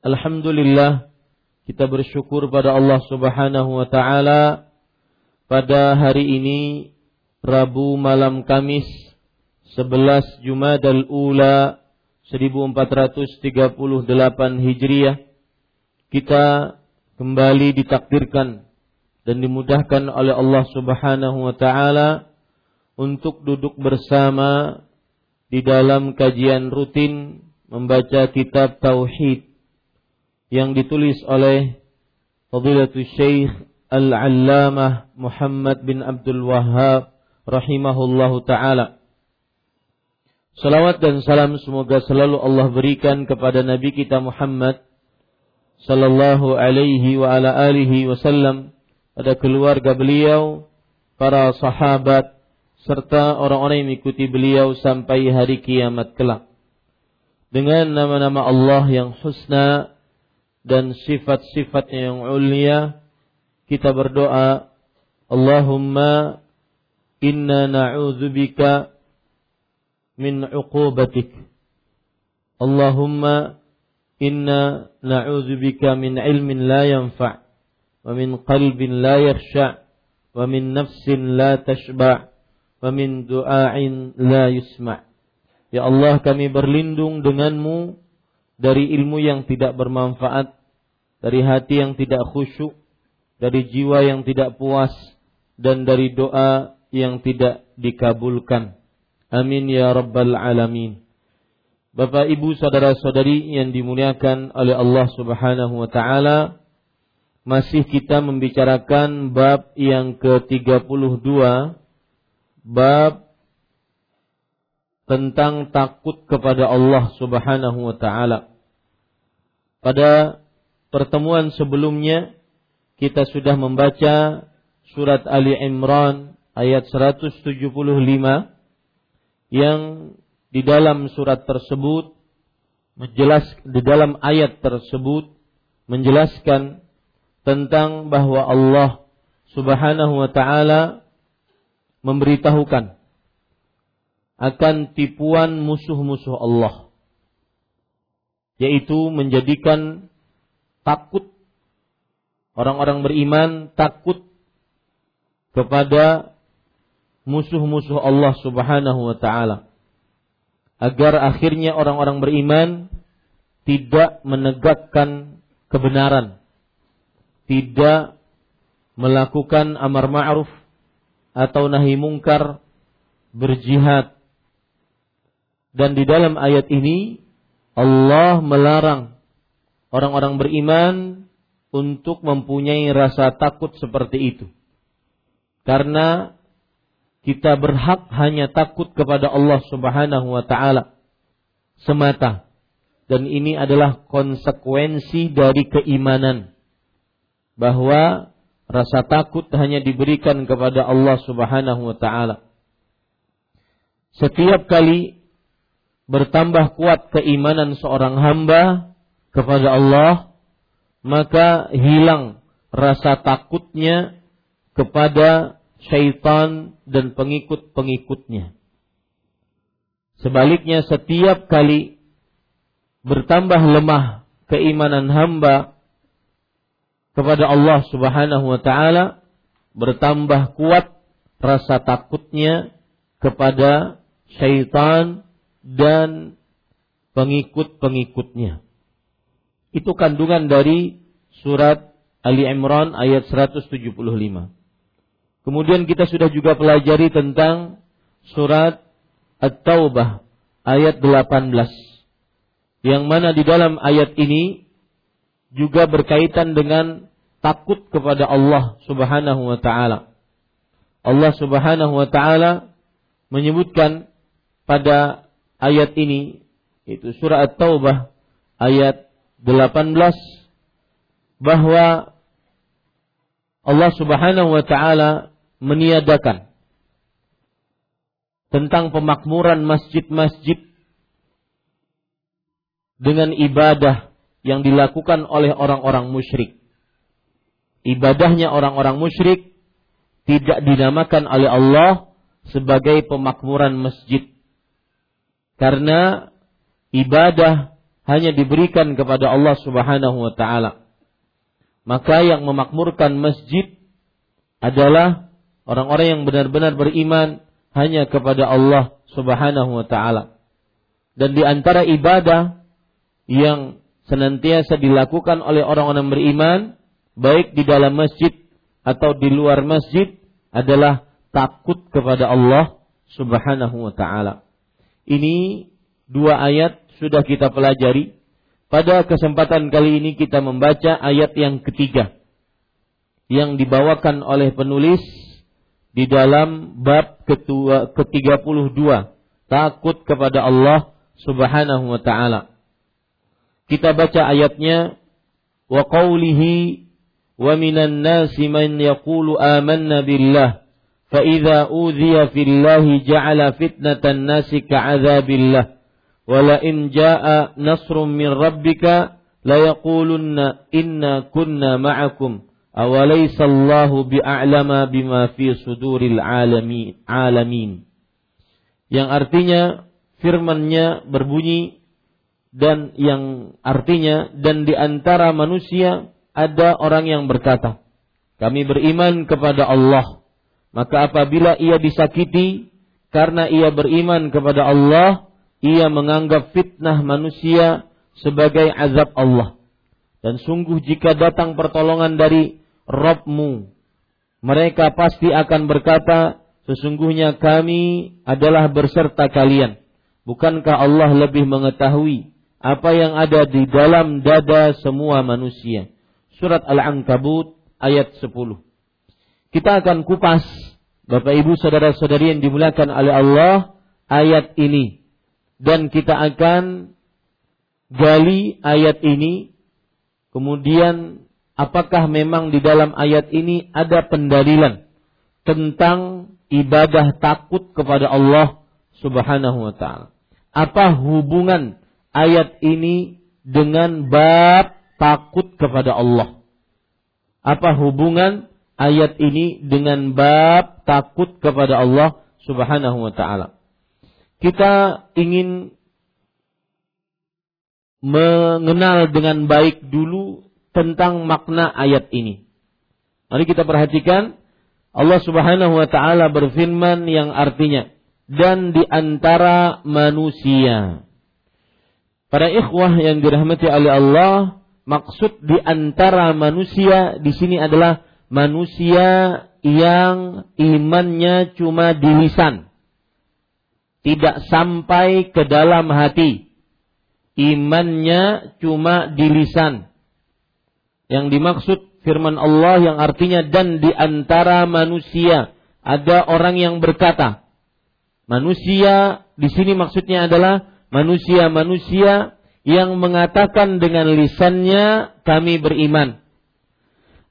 Alhamdulillah kita bersyukur pada Allah Subhanahu wa taala. Pada hari ini Rabu malam Kamis 11 Jumadal Ula 1438 Hijriah kita kembali ditakdirkan dan dimudahkan oleh Allah Subhanahu wa taala untuk duduk bersama di dalam kajian rutin membaca kitab tauhid yang ditulis oleh Fadilatul Syekh Al-Allamah Muhammad bin Abdul Wahhab rahimahullahu taala. Salawat dan salam semoga selalu Allah berikan kepada Nabi kita Muhammad sallallahu alaihi wa ala alihi wasallam pada keluarga beliau, para sahabat serta orang-orang yang mengikuti beliau sampai hari kiamat kelak. Dengan nama-nama Allah yang husna dan sifat-sifatnya yang ulia kita berdoa Allahumma inna na'udzubika min uqubatik. Allahumma inna na'udzubika min ilmin la yanfa' wa min qalbin la yakhsha' wa min nafsin la tashba' wa min du'ain la yusma' Ya Allah kami berlindung denganmu dari ilmu yang tidak bermanfaat, dari hati yang tidak khusyuk, dari jiwa yang tidak puas, dan dari doa yang tidak dikabulkan. Amin ya rabbal alamin. Bapak ibu saudara saudari yang dimuliakan oleh Allah subhanahu wa ta'ala, masih kita membicarakan bab yang ke-32, bab tentang takut kepada Allah Subhanahu wa taala. Pada pertemuan sebelumnya kita sudah membaca surat Ali Imran ayat 175 yang di dalam surat tersebut menjelas di dalam ayat tersebut menjelaskan tentang bahwa Allah Subhanahu wa taala memberitahukan akan tipuan musuh-musuh Allah yaitu menjadikan takut orang-orang beriman takut kepada musuh-musuh Allah Subhanahu wa taala agar akhirnya orang-orang beriman tidak menegakkan kebenaran tidak melakukan amar ma'ruf atau nahi mungkar berjihad. Dan di dalam ayat ini Allah melarang orang-orang beriman untuk mempunyai rasa takut seperti itu. Karena kita berhak hanya takut kepada Allah Subhanahu wa taala semata. Dan ini adalah konsekuensi dari keimanan bahwa rasa takut hanya diberikan kepada Allah Subhanahu wa taala. Setiap kali bertambah kuat keimanan seorang hamba kepada Allah, maka hilang rasa takutnya kepada syaitan dan pengikut-pengikutnya. Sebaliknya setiap kali bertambah lemah keimanan hamba kepada Allah Subhanahu wa taala, bertambah kuat rasa takutnya kepada syaitan dan pengikut-pengikutnya. Itu kandungan dari surat Ali Imran ayat 175. Kemudian kita sudah juga pelajari tentang surat At-Taubah ayat 18. Yang mana di dalam ayat ini juga berkaitan dengan takut kepada Allah Subhanahu wa taala. Allah Subhanahu wa taala menyebutkan pada ayat ini itu surah At-Taubah ayat 18 bahwa Allah Subhanahu wa taala meniadakan tentang pemakmuran masjid-masjid dengan ibadah yang dilakukan oleh orang-orang musyrik. Ibadahnya orang-orang musyrik tidak dinamakan oleh Allah sebagai pemakmuran masjid. Karena ibadah hanya diberikan kepada Allah Subhanahu wa taala. Maka yang memakmurkan masjid adalah orang-orang yang benar-benar beriman hanya kepada Allah Subhanahu wa taala. Dan di antara ibadah yang senantiasa dilakukan oleh orang-orang beriman baik di dalam masjid atau di luar masjid adalah takut kepada Allah Subhanahu wa taala. Ini dua ayat sudah kita pelajari. Pada kesempatan kali ini kita membaca ayat yang ketiga yang dibawakan oleh penulis di dalam bab ketua ke-32 takut kepada Allah Subhanahu wa taala. Kita baca ayatnya wa qawlihi wa minan nasi man yaqulu amanna billah udhiya fillahi ja'ala fitnatan nasi ka'adzabillah wa la in jaa'a nasrun min rabbika la yaqulunna inna kunna ma'akum awalaysallahu bi'a'lama bima fi suduril alamin alamin yang artinya firmannya berbunyi dan yang artinya dan di antara manusia ada orang yang berkata kami beriman kepada Allah maka apabila ia disakiti karena ia beriman kepada Allah ia menganggap fitnah manusia sebagai azab Allah dan sungguh jika datang pertolongan dari Robmu. Mereka pasti akan berkata, sesungguhnya kami adalah berserta kalian. Bukankah Allah lebih mengetahui apa yang ada di dalam dada semua manusia? Surat Al-Ankabut ayat 10. Kita akan kupas Bapak Ibu saudara-saudari yang dimuliakan oleh Allah ayat ini dan kita akan gali ayat ini kemudian apakah memang di dalam ayat ini ada pendalilan tentang ibadah takut kepada Allah Subhanahu wa taala. Apa hubungan ayat ini dengan bab takut kepada Allah? Apa hubungan ayat ini dengan bab takut kepada Allah Subhanahu wa taala? Kita ingin mengenal dengan baik dulu tentang makna ayat ini. Mari kita perhatikan Allah Subhanahu wa taala berfirman yang artinya dan di antara manusia. Para ikhwah yang dirahmati oleh Allah, maksud di antara manusia di sini adalah manusia yang imannya cuma di lisan. Tidak sampai ke dalam hati. Imannya cuma di lisan Yang dimaksud firman Allah yang artinya dan di antara manusia ada orang yang berkata. Manusia di sini maksudnya adalah manusia-manusia yang mengatakan dengan lisannya kami beriman.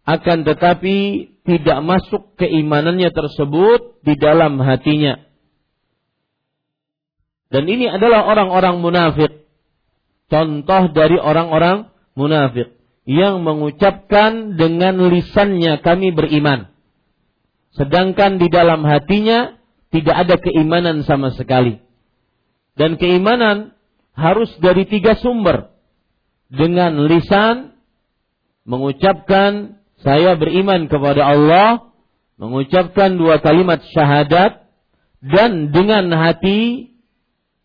Akan tetapi tidak masuk keimanannya tersebut di dalam hatinya. Dan ini adalah orang-orang munafik. Contoh dari orang-orang munafik yang mengucapkan dengan lisannya kami beriman. Sedangkan di dalam hatinya tidak ada keimanan sama sekali. Dan keimanan harus dari tiga sumber. Dengan lisan, mengucapkan saya beriman kepada Allah, mengucapkan dua kalimat syahadat, dan dengan hati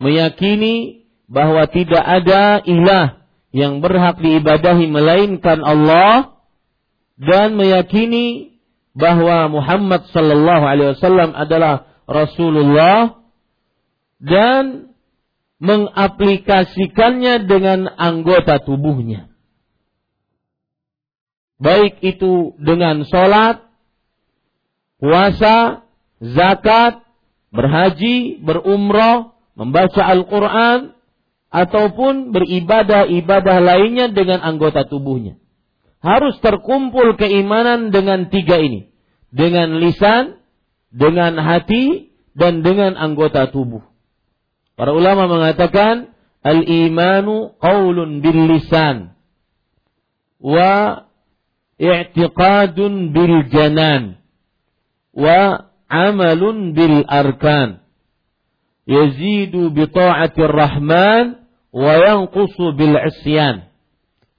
meyakini bahwa tidak ada ilah yang berhak diibadahi melainkan Allah dan meyakini bahwa Muhammad sallallahu alaihi wasallam adalah Rasulullah dan mengaplikasikannya dengan anggota tubuhnya. Baik itu dengan sholat, puasa, zakat, berhaji, berumrah, membaca Al-Quran, ataupun beribadah-ibadah lainnya dengan anggota tubuhnya. Harus terkumpul keimanan dengan tiga ini. Dengan lisan, dengan hati, dan dengan anggota tubuh. Para ulama mengatakan, Al-imanu qawlun bil lisan. Wa i'tiqadun bil janan. Wa amalun bil arkan. Yazidu bi ta'atir rahman wa yanqusu bil isyan.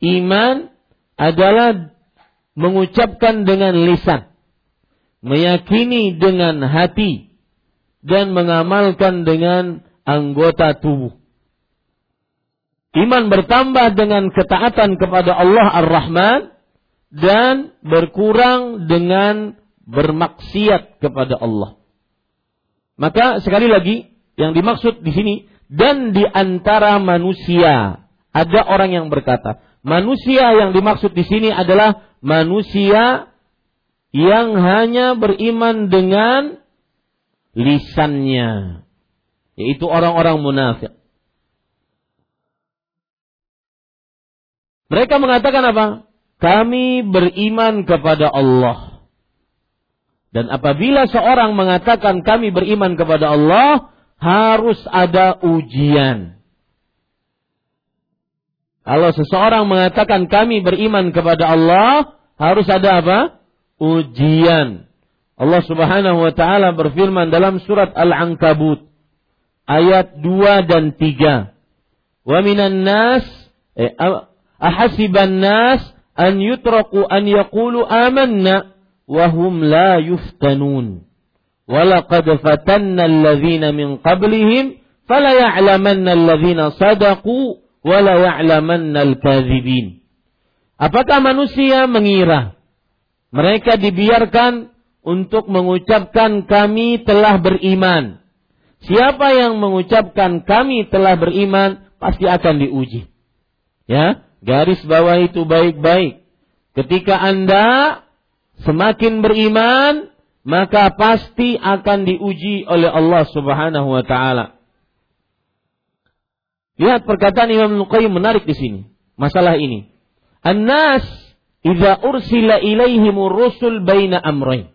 Iman adalah mengucapkan dengan lisan, meyakini dengan hati dan mengamalkan dengan anggota tubuh. Iman bertambah dengan ketaatan kepada Allah Ar-Rahman dan berkurang dengan bermaksiat kepada Allah. Maka sekali lagi yang dimaksud di sini dan di antara manusia ada orang yang berkata, manusia yang dimaksud di sini adalah manusia yang hanya beriman dengan lisannya, yaitu orang-orang munafik. Mereka mengatakan apa? Kami beriman kepada Allah. Dan apabila seorang mengatakan kami beriman kepada Allah, harus ada ujian. Kalau seseorang mengatakan kami beriman kepada Allah, harus ada apa? Ujian. Allah Subhanahu wa taala berfirman dalam surat Al-Ankabut ayat 2 dan 3. Wa minan nas eh, ahasiban nas an yutraku an yaqulu amanna wahum la yuftanun. Walaqad fatanna alladhina min qablihim fala ya'lamanna alladhina sadaqu wala ya'lamanna al-kadhibin. Apakah manusia mengira mereka dibiarkan untuk mengucapkan kami telah beriman? Siapa yang mengucapkan kami telah beriman pasti akan diuji. Ya? Garis bawah itu baik-baik. Ketika Anda semakin beriman, maka pasti akan diuji oleh Allah Subhanahu wa taala. Lihat perkataan Imam Nuqayyim menarik di sini. Masalah ini. An-nas idza ursila ilaihimur rusul baina amrayn.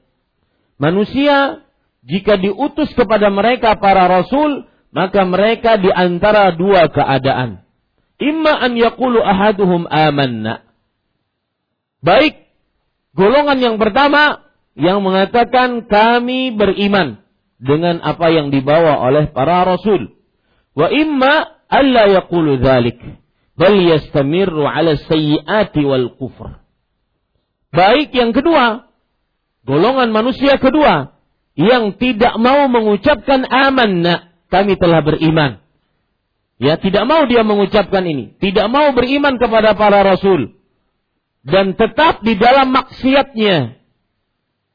Manusia jika diutus kepada mereka para rasul, maka mereka di antara dua keadaan. Imma an yaqulu ahaduhum amanna. Baik, golongan yang pertama yang mengatakan kami beriman dengan apa yang dibawa oleh para rasul. Wa imma alla yaqulu dzalik bal yastamirru ala sayyiati wal kufr. Baik yang kedua, golongan manusia kedua yang tidak mau mengucapkan amanna, kami telah beriman. Ya, tidak mau dia mengucapkan ini, tidak mau beriman kepada para rasul dan tetap di dalam maksiatnya,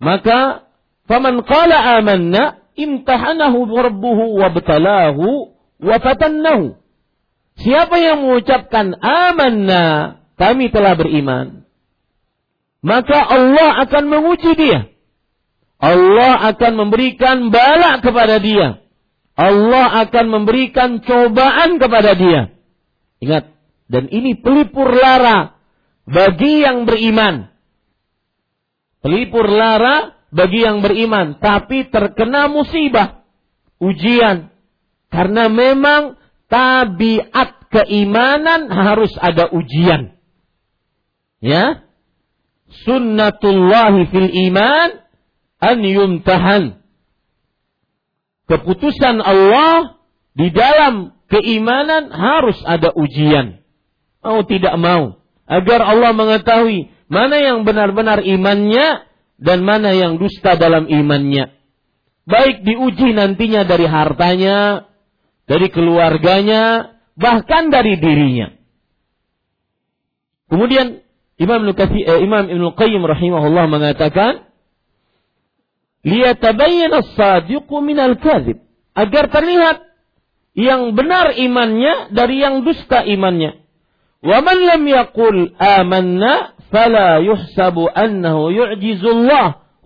maka faman qala amanna imtahanahu rabbuhu wa btalahu wa fatannahu. Siapa yang mengucapkan amanna, kami telah beriman. maka Allah akan menguji dia. Allah akan memberikan bala kepada dia. Allah akan memberikan cobaan kepada dia. Ingat, dan ini pelipur lara bagi yang beriman. Pelipur lara bagi yang beriman, tapi terkena musibah, ujian. Karena memang tabiat keimanan harus ada ujian. Ya, sunnatullahi fil iman an yumtahan. Keputusan Allah di dalam keimanan harus ada ujian. Mau tidak mau. Agar Allah mengetahui mana yang benar-benar imannya dan mana yang dusta dalam imannya. Baik diuji nantinya dari hartanya, dari keluarganya, bahkan dari dirinya. Kemudian Imam Nukafi, eh, Ibnu Qayyim rahimahullah mengatakan, "Liyatabayyana as-sadiqu minal kadzib." Agar terlihat yang benar imannya dari yang dusta imannya. Wa man lam yaqul amanna fala yuhsabu annahu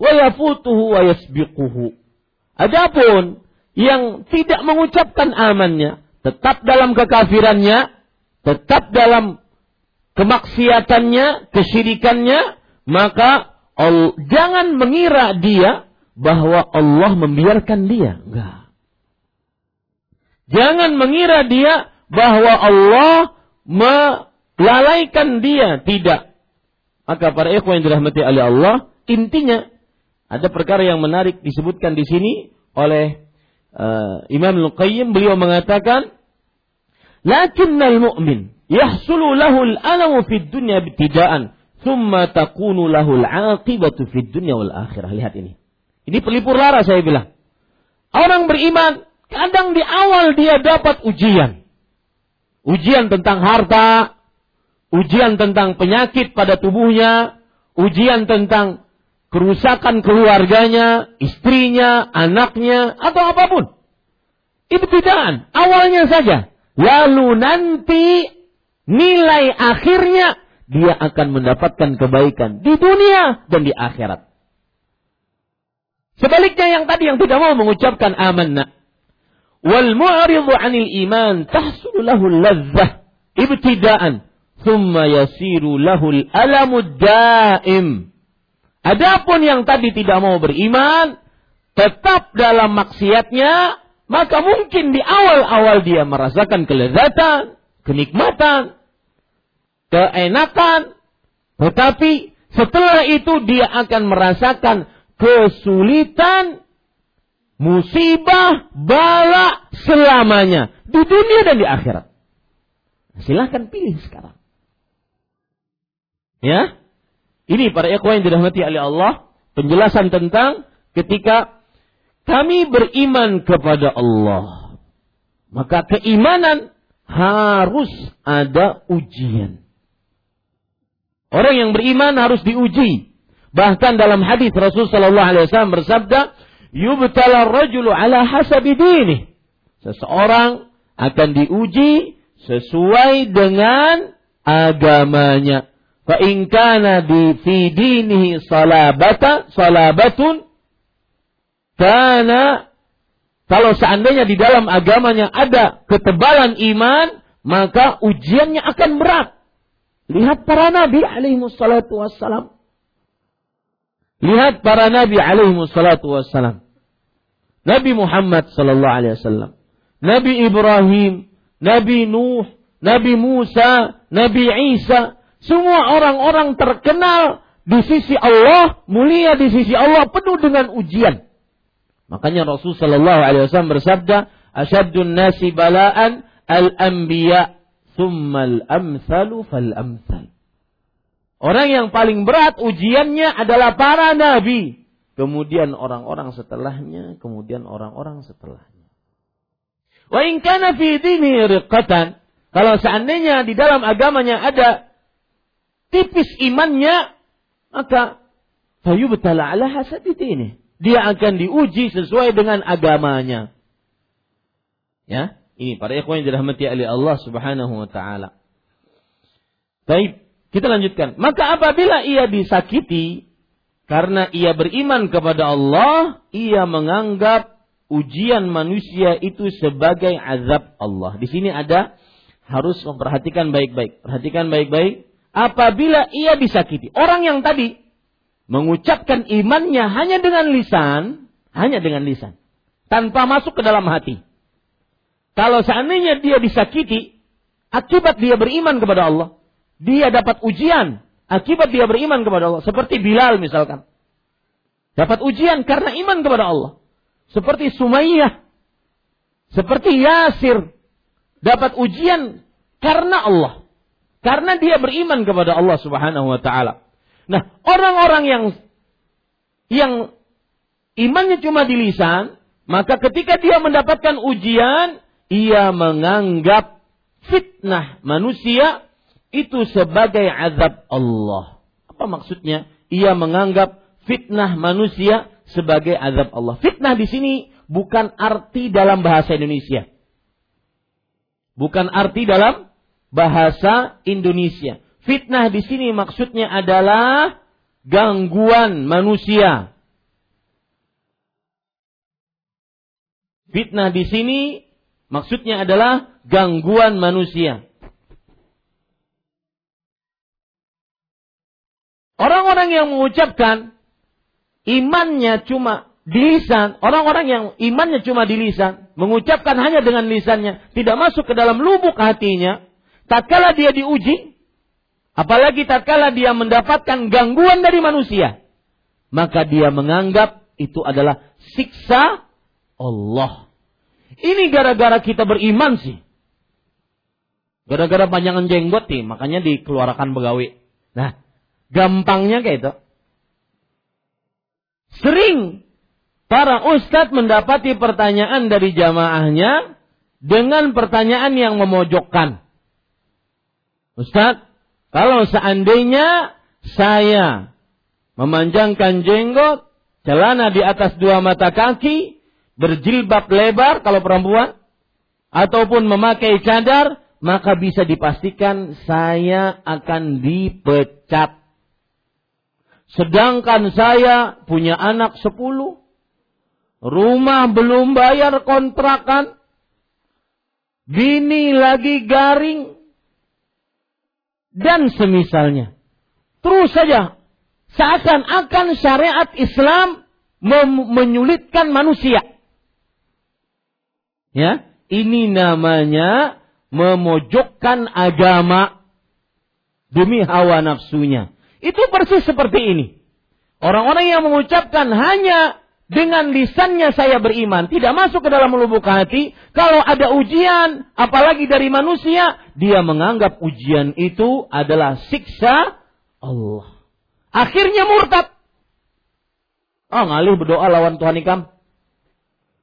wa yafutuhu wa yasbiquhu. Adapun yang tidak mengucapkan amannya, tetap dalam kekafirannya, tetap dalam kemaksiatannya, kesyirikannya, maka Allah, jangan mengira dia bahwa Allah membiarkan dia. Enggak. Jangan mengira dia bahwa Allah melalaikan dia. Tidak. Maka para ikhwan yang dirahmati oleh Allah, intinya ada perkara yang menarik disebutkan di sini oleh uh, Imam Al-Qayyim. Beliau mengatakan, Lakinnal mu'min yahsulu lahul alamu fid dunya ibtidaan thumma takunu lahul aqibatu fid dunya wal akhirah. Lihat ini. Ini pelipur lara saya bilang. Orang beriman kadang di awal dia dapat ujian. Ujian tentang harta, ujian tentang penyakit pada tubuhnya, ujian tentang kerusakan keluarganya, istrinya, anaknya, atau apa pun. Ibtidaan, awalnya saja. Lalu nanti nilai akhirnya dia akan mendapatkan kebaikan di dunia dan di akhirat. Sebaliknya yang tadi yang tidak mau mengucapkan amanah. Wal mu'ridu 'anil iman tahsulu lahu ladzah ibtida'an thumma yasiru lahu alamu daim. Adapun yang tadi tidak mau beriman, tetap dalam maksiatnya, maka mungkin di awal-awal dia merasakan kelezatan, kenikmatan, keenakan, tetapi setelah itu dia akan merasakan kesulitan, musibah, bala selamanya di dunia dan di akhirat. Silahkan pilih sekarang. Ya, ini para ikhwan yang dirahmati oleh Allah, penjelasan tentang ketika kami beriman kepada Allah. Maka keimanan harus ada ujian. Orang yang beriman harus diuji. Bahkan dalam hadis Rasul sallallahu alaihi wasallam bersabda, "Yubtala rajulu ala hasabi dini." Seseorang akan diuji sesuai dengan agamanya. Fa in kana di fi salabata salabatun kana kalau seandainya di dalam agamanya ada ketebalan iman, maka ujiannya akan berat. Lihat para nabi alaihi wassalam. Lihat para nabi alaihi salatu wassalam. Nabi Muhammad sallallahu alaihi wasallam. Nabi Ibrahim, Nabi Nuh, Nabi Musa, Nabi Isa, semua orang-orang terkenal di sisi Allah, mulia di sisi Allah, penuh dengan ujian. Makanya Rasul sallallahu alaihi wasallam bersabda, "Asyaddun nasi bala'an al-anbiya Thummal amsalu fal amsal. Orang yang paling berat ujiannya adalah para nabi. Kemudian orang-orang setelahnya, kemudian orang-orang setelahnya. Wa in kana fi dini riqatan, kalau seandainya di dalam agamanya ada tipis imannya, maka fayubtala ala hasabi dini. Dia akan diuji sesuai dengan agamanya. Ya, ini para ikhwan yang dirahmati oleh Allah Subhanahu wa taala. Baik, Kita lanjutkan. Maka apabila ia disakiti karena ia beriman kepada Allah, ia menganggap ujian manusia itu sebagai azab Allah. Di sini ada harus memperhatikan baik-baik. Perhatikan baik-baik. Apabila ia disakiti, orang yang tadi mengucapkan imannya hanya dengan lisan, hanya dengan lisan, tanpa masuk ke dalam hati. Kalau seandainya dia disakiti, akibat dia beriman kepada Allah, dia dapat ujian akibat dia beriman kepada Allah. Seperti Bilal misalkan. Dapat ujian karena iman kepada Allah. Seperti Sumayyah. Seperti Yasir. Dapat ujian karena Allah. Karena dia beriman kepada Allah subhanahu wa ta'ala. Nah, orang-orang yang yang imannya cuma di lisan, maka ketika dia mendapatkan ujian, ia menganggap fitnah manusia itu sebagai azab Allah. Apa maksudnya? Ia menganggap fitnah manusia sebagai azab Allah. Fitnah di sini bukan arti dalam bahasa Indonesia. Bukan arti dalam bahasa Indonesia. Fitnah di sini maksudnya adalah gangguan manusia. Fitnah di sini maksudnya adalah gangguan manusia. Orang-orang yang mengucapkan imannya cuma di lisan, orang-orang yang imannya cuma di lisan, mengucapkan hanya dengan lisannya, tidak masuk ke dalam lubuk hatinya, tatkala dia diuji, apalagi tatkala dia mendapatkan gangguan dari manusia, maka dia menganggap itu adalah siksa Allah. Ini gara-gara kita beriman sih. Gara-gara panjangan jenggot nih, makanya dikeluarkan pegawai. Nah, Gampangnya kayak itu. Sering para ustadz mendapati pertanyaan dari jamaahnya dengan pertanyaan yang memojokkan. Ustadz, kalau seandainya saya memanjangkan jenggot, celana di atas dua mata kaki, berjilbab lebar kalau perempuan, ataupun memakai cadar, maka bisa dipastikan saya akan dipecat. Sedangkan saya punya anak sepuluh. Rumah belum bayar kontrakan. Bini lagi garing. Dan semisalnya. Terus saja. Seakan-akan syariat Islam menyulitkan manusia. Ya, ini namanya memojokkan agama demi hawa nafsunya. Itu persis seperti ini. Orang-orang yang mengucapkan hanya dengan lisannya saya beriman, tidak masuk ke dalam lubuk hati. Kalau ada ujian, apalagi dari manusia, dia menganggap ujian itu adalah siksa Allah. Akhirnya murtad. Oh, ngalih berdoa lawan Tuhan ikam.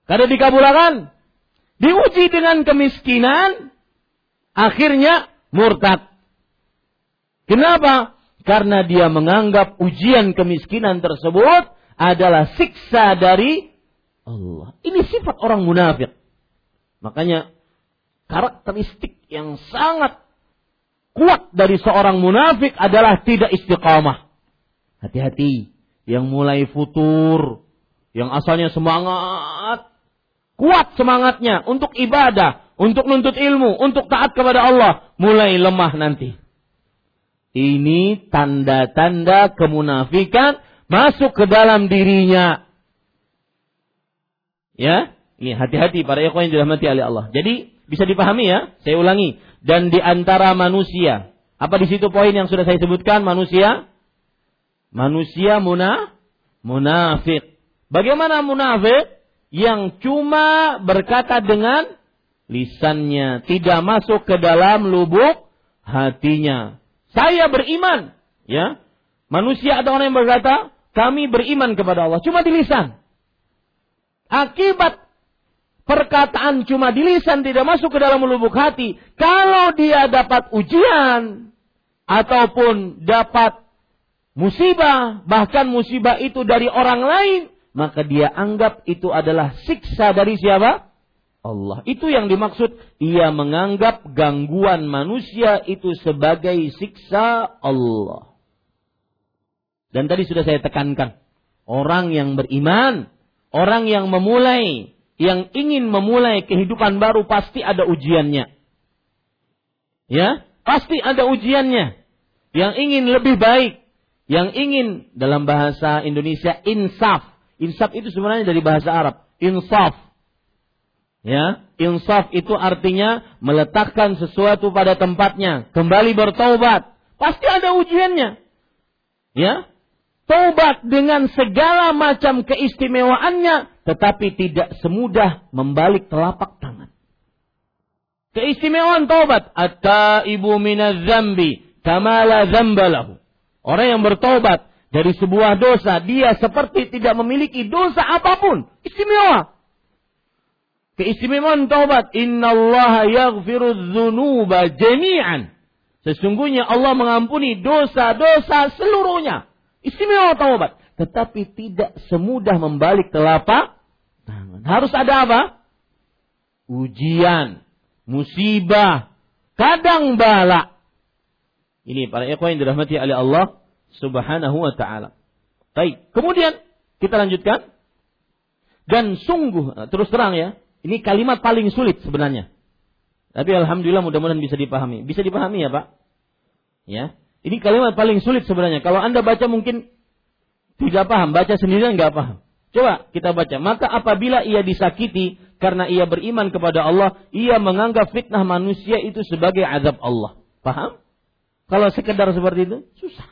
Kada dikabulakan. Diuji dengan kemiskinan, akhirnya murtad. Kenapa? Karena dia menganggap ujian kemiskinan tersebut adalah siksa dari Allah. Ini sifat orang munafik. Makanya karakteristik yang sangat kuat dari seorang munafik adalah tidak istiqamah. Hati-hati yang mulai futur, yang asalnya semangat, kuat semangatnya untuk ibadah, untuk nuntut ilmu, untuk taat kepada Allah, mulai lemah nanti. Ini tanda-tanda kemunafikan masuk ke dalam dirinya. Ya, ini hati-hati para ikhwan yang dirahmati oleh Allah. Jadi bisa dipahami ya, saya ulangi. Dan di antara manusia, apa di situ poin yang sudah saya sebutkan manusia? Manusia muna, munafik. Bagaimana munafik? Yang cuma berkata dengan lisannya, tidak masuk ke dalam lubuk hatinya. Saya beriman. Ya. Manusia ada orang yang berkata, kami beriman kepada Allah. Cuma di lisan. Akibat perkataan cuma di lisan tidak masuk ke dalam lubuk hati. Kalau dia dapat ujian ataupun dapat musibah, bahkan musibah itu dari orang lain, maka dia anggap itu adalah siksa dari siapa? Allah. Itu yang dimaksud ia menganggap gangguan manusia itu sebagai siksa Allah. Dan tadi sudah saya tekankan, orang yang beriman, orang yang memulai, yang ingin memulai kehidupan baru pasti ada ujiannya. Ya, pasti ada ujiannya. Yang ingin lebih baik, yang ingin dalam bahasa Indonesia insaf. Insaf itu sebenarnya dari bahasa Arab, insaf Ya, insaf itu artinya meletakkan sesuatu pada tempatnya, kembali bertaubat. Pasti ada ujiannya. Ya, taubat dengan segala macam keistimewaannya, tetapi tidak semudah membalik telapak tangan. Keistimewaan taubat, atta ibu minaz zambi, kamala zambalahu. Orang yang bertobat dari sebuah dosa, dia seperti tidak memiliki dosa apa pun. Istimewa. Keistimewaan taubat. Inna Allah yaghfiru dzunuba jami'an. Sesungguhnya Allah mengampuni dosa-dosa seluruhnya. Istimewa taubat. Tetapi tidak semudah membalik telapak tangan. Harus ada apa? Ujian, musibah, kadang bala. Ini para ikhwan yang dirahmati oleh Allah Subhanahu wa taala. Baik, kemudian kita lanjutkan. Dan sungguh terus terang ya, ini kalimat paling sulit sebenarnya. Tapi alhamdulillah mudah-mudahan bisa dipahami. Bisa dipahami ya, Pak? Ya. Ini kalimat paling sulit sebenarnya. Kalau Anda baca mungkin tidak paham, baca sendirian nggak paham. Coba kita baca. Maka apabila ia disakiti karena ia beriman kepada Allah, ia menganggap fitnah manusia itu sebagai azab Allah. Paham? Kalau sekedar seperti itu, susah.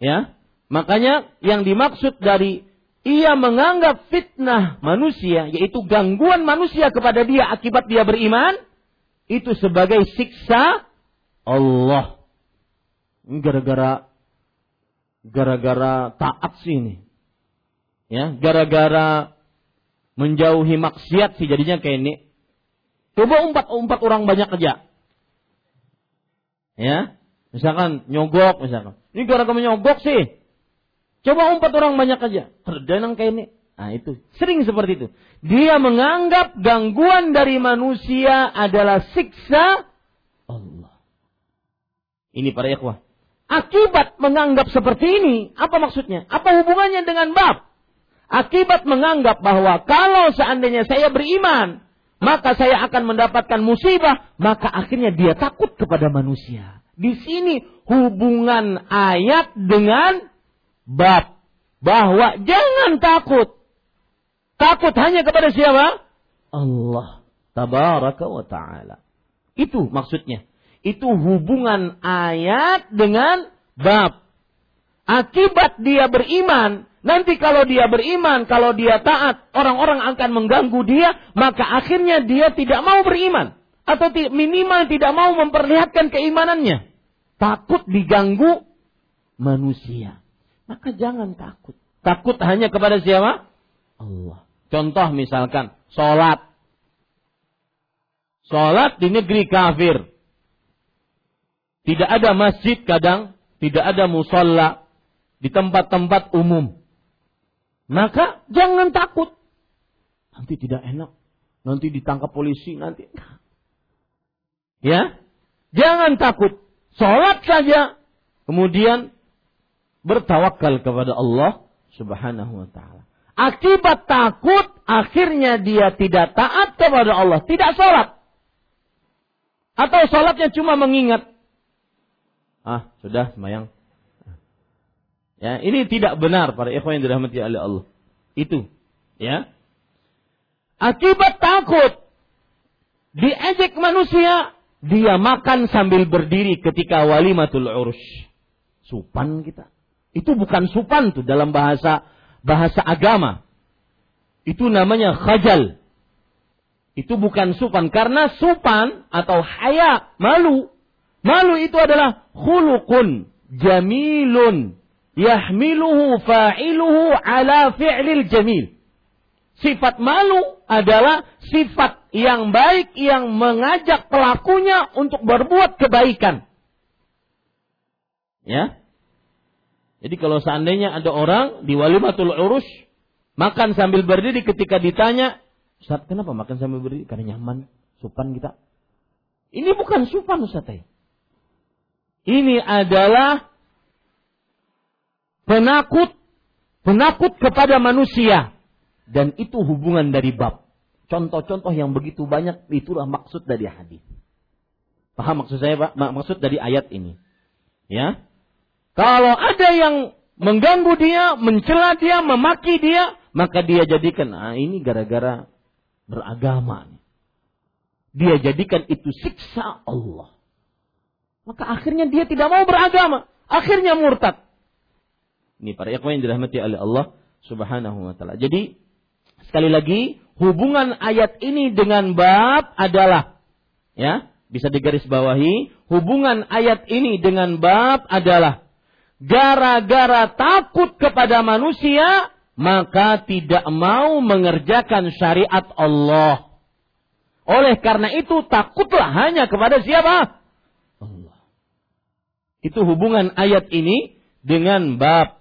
Ya. Makanya yang dimaksud dari ia menganggap fitnah manusia, yaitu gangguan manusia kepada dia akibat dia beriman, itu sebagai siksa Allah. Gara-gara gara-gara taat sih ini. Ya, gara-gara menjauhi maksiat sih jadinya kayak ini. Coba umpat umpat orang banyak aja. Ya, misalkan nyogok misalkan. Ini gara-gara nyogok sih Coba umpat orang banyak aja. Terdenang kayak ini. Nah itu. Sering seperti itu. Dia menganggap gangguan dari manusia adalah siksa Allah. Ini para ikhwah. Akibat menganggap seperti ini, apa maksudnya? Apa hubungannya dengan bab? Akibat menganggap bahwa kalau seandainya saya beriman, maka saya akan mendapatkan musibah, maka akhirnya dia takut kepada manusia. Di sini hubungan ayat dengan bab bahwa jangan takut. Takut hanya kepada siapa? Allah tabaraka wa taala. Itu maksudnya. Itu hubungan ayat dengan bab. Akibat dia beriman, nanti kalau dia beriman, kalau dia taat, orang-orang akan mengganggu dia, maka akhirnya dia tidak mau beriman atau minimal tidak mau memperlihatkan keimanannya. Takut diganggu manusia maka jangan takut. Takut hanya kepada siapa? Allah. Contoh misalkan, sholat. Sholat di negeri kafir. Tidak ada masjid kadang, tidak ada musola di tempat-tempat umum. Maka jangan takut. Nanti tidak enak. Nanti ditangkap polisi, nanti. Ya, jangan takut. Sholat saja. Kemudian bertawakal kepada Allah Subhanahu wa taala. Akibat takut akhirnya dia tidak taat kepada Allah, tidak sholat. Atau sholatnya cuma mengingat. Ah, sudah semayang. Ya, ini tidak benar para ikhwan yang dirahmati oleh Allah. Itu, ya. Akibat takut diejek manusia, dia makan sambil berdiri ketika walimatul urus. Supan kita. Itu bukan supan tuh dalam bahasa bahasa agama. Itu namanya khajal. Itu bukan supan karena supan atau haya malu. Malu itu adalah khuluqun jamilun yahmiluhu fa'iluhu ala fi'lil jamil. Sifat malu adalah sifat yang baik yang mengajak pelakunya untuk berbuat kebaikan. Ya, jadi kalau seandainya ada orang di walimatul urus makan sambil berdiri ketika ditanya Ustaz, kenapa makan sambil berdiri? Karena nyaman, supan kita. Ini bukan supan Ustaz. Ini adalah penakut, penakut kepada manusia. Dan itu hubungan dari bab. Contoh-contoh yang begitu banyak itulah maksud dari hadis. Paham maksud saya Pak? Maksud dari ayat ini. Ya. Kalau ada yang mengganggu dia, mencela dia, memaki dia, maka dia jadikan ah ini gara-gara beragama. Dia jadikan itu siksa Allah. Maka akhirnya dia tidak mau beragama, akhirnya murtad. Ini para ikhwan yang dirahmati oleh Allah Subhanahu wa taala. Jadi sekali lagi hubungan ayat ini dengan bab adalah ya, bisa digarisbawahi, hubungan ayat ini dengan bab adalah gara-gara takut kepada manusia maka tidak mau mengerjakan syariat Allah. Oleh karena itu takutlah hanya kepada siapa? Allah. Itu hubungan ayat ini dengan bab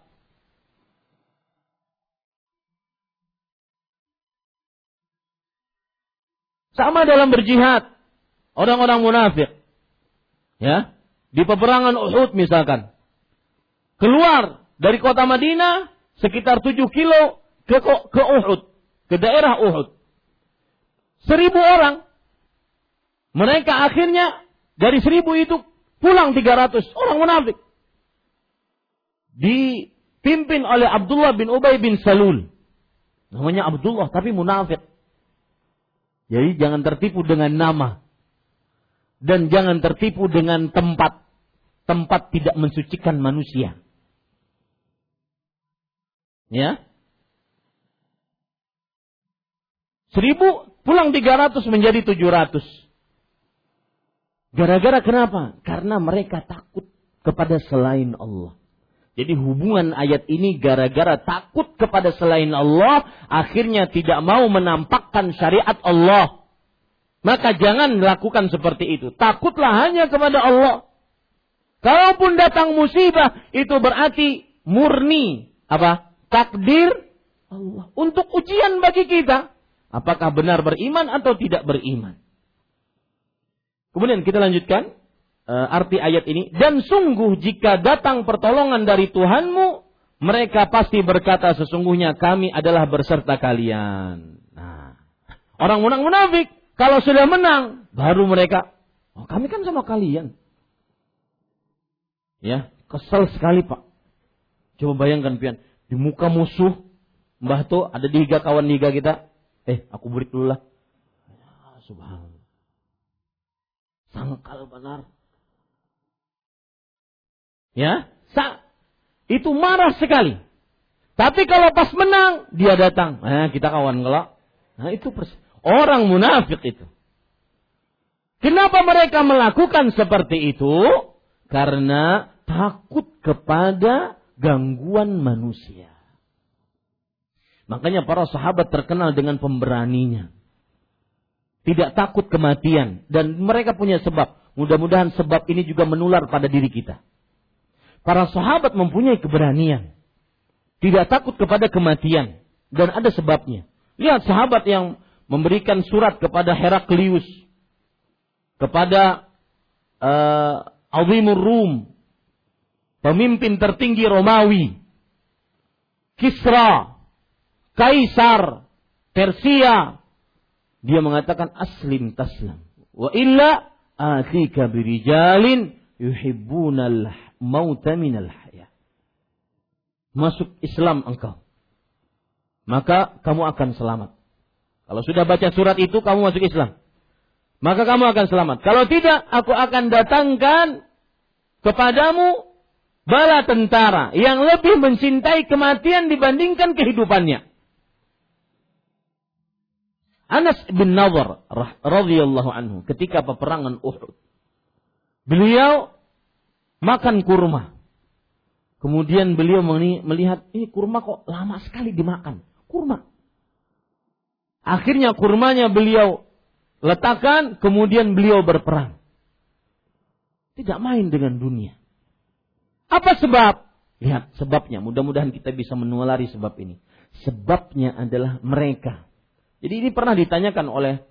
Sama dalam berjihad. Orang-orang munafik. Ya. Di peperangan Uhud misalkan. Keluar dari kota Madinah sekitar 7 kilo ke, ke Uhud. Ke daerah Uhud. Seribu orang. Mereka akhirnya dari seribu itu pulang 300 orang munafik. Dipimpin oleh Abdullah bin Ubay bin Salul. Namanya Abdullah tapi munafik. Jadi jangan tertipu dengan nama. Dan jangan tertipu dengan tempat. Tempat tidak mensucikan manusia. Ya. Seribu pulang tiga ratus menjadi tujuh ratus. Gara-gara kenapa? Karena mereka takut kepada selain Allah. Jadi hubungan ayat ini gara-gara takut kepada selain Allah, akhirnya tidak mau menampakkan syariat Allah. Maka jangan lakukan seperti itu. Takutlah hanya kepada Allah. Kalaupun datang musibah, itu berarti murni apa? Takdir Allah. Untuk ujian bagi kita. Apakah benar beriman atau tidak beriman. Kemudian kita lanjutkan uh, arti ayat ini. Dan sungguh jika datang pertolongan dari Tuhanmu, mereka pasti berkata sesungguhnya kami adalah berserta kalian. Nah, orang munafik munafik kalau sudah menang, baru mereka, oh, kami kan sama kalian. Ya, kesel sekali pak. Coba bayangkan pian, di muka musuh, Mbah tuh ada tiga kawan liga kita. Eh, aku beri dulu lah. Ya, subhanallah. Sangkal benar. Ya, sa itu marah sekali. Tapi kalau pas menang, dia datang. Nah, kita kawan kalau. Nah, itu pers orang munafik itu. Kenapa mereka melakukan seperti itu? Karena takut kepada gangguan manusia. Makanya para sahabat terkenal dengan pemberaninya. Tidak takut kematian. Dan mereka punya sebab. Mudah-mudahan sebab ini juga menular pada diri kita. Para sahabat mempunyai keberanian. Tidak takut kepada kematian. Dan ada sebabnya. Lihat sahabat yang memberikan surat kepada Heraklius. Kepada uh, Azimur Rum. Pemimpin tertinggi Romawi. Kisra. Kaisar. Persia. Dia mengatakan aslim taslam. Wa illa atika birijalin yuhibbunal mauta minal haya. Masuk Islam engkau. Maka kamu akan selamat. Kalau sudah baca surat itu kamu masuk Islam. Maka kamu akan selamat. Kalau tidak, aku akan datangkan kepadamu bala tentara yang lebih mencintai kematian dibandingkan kehidupannya. Anas bin Nawar radhiyallahu anhu ketika peperangan Uhud. Beliau makan kurma. Kemudian beliau melihat, ini kurma kok lama sekali dimakan. Kurma. Akhirnya kurmanya beliau letakkan, kemudian beliau berperang. Tidak main dengan dunia. Apa sebab? Lihat sebabnya, mudah-mudahan kita bisa menulari sebab ini. Sebabnya adalah mereka Jadi ini pernah ditanyakan oleh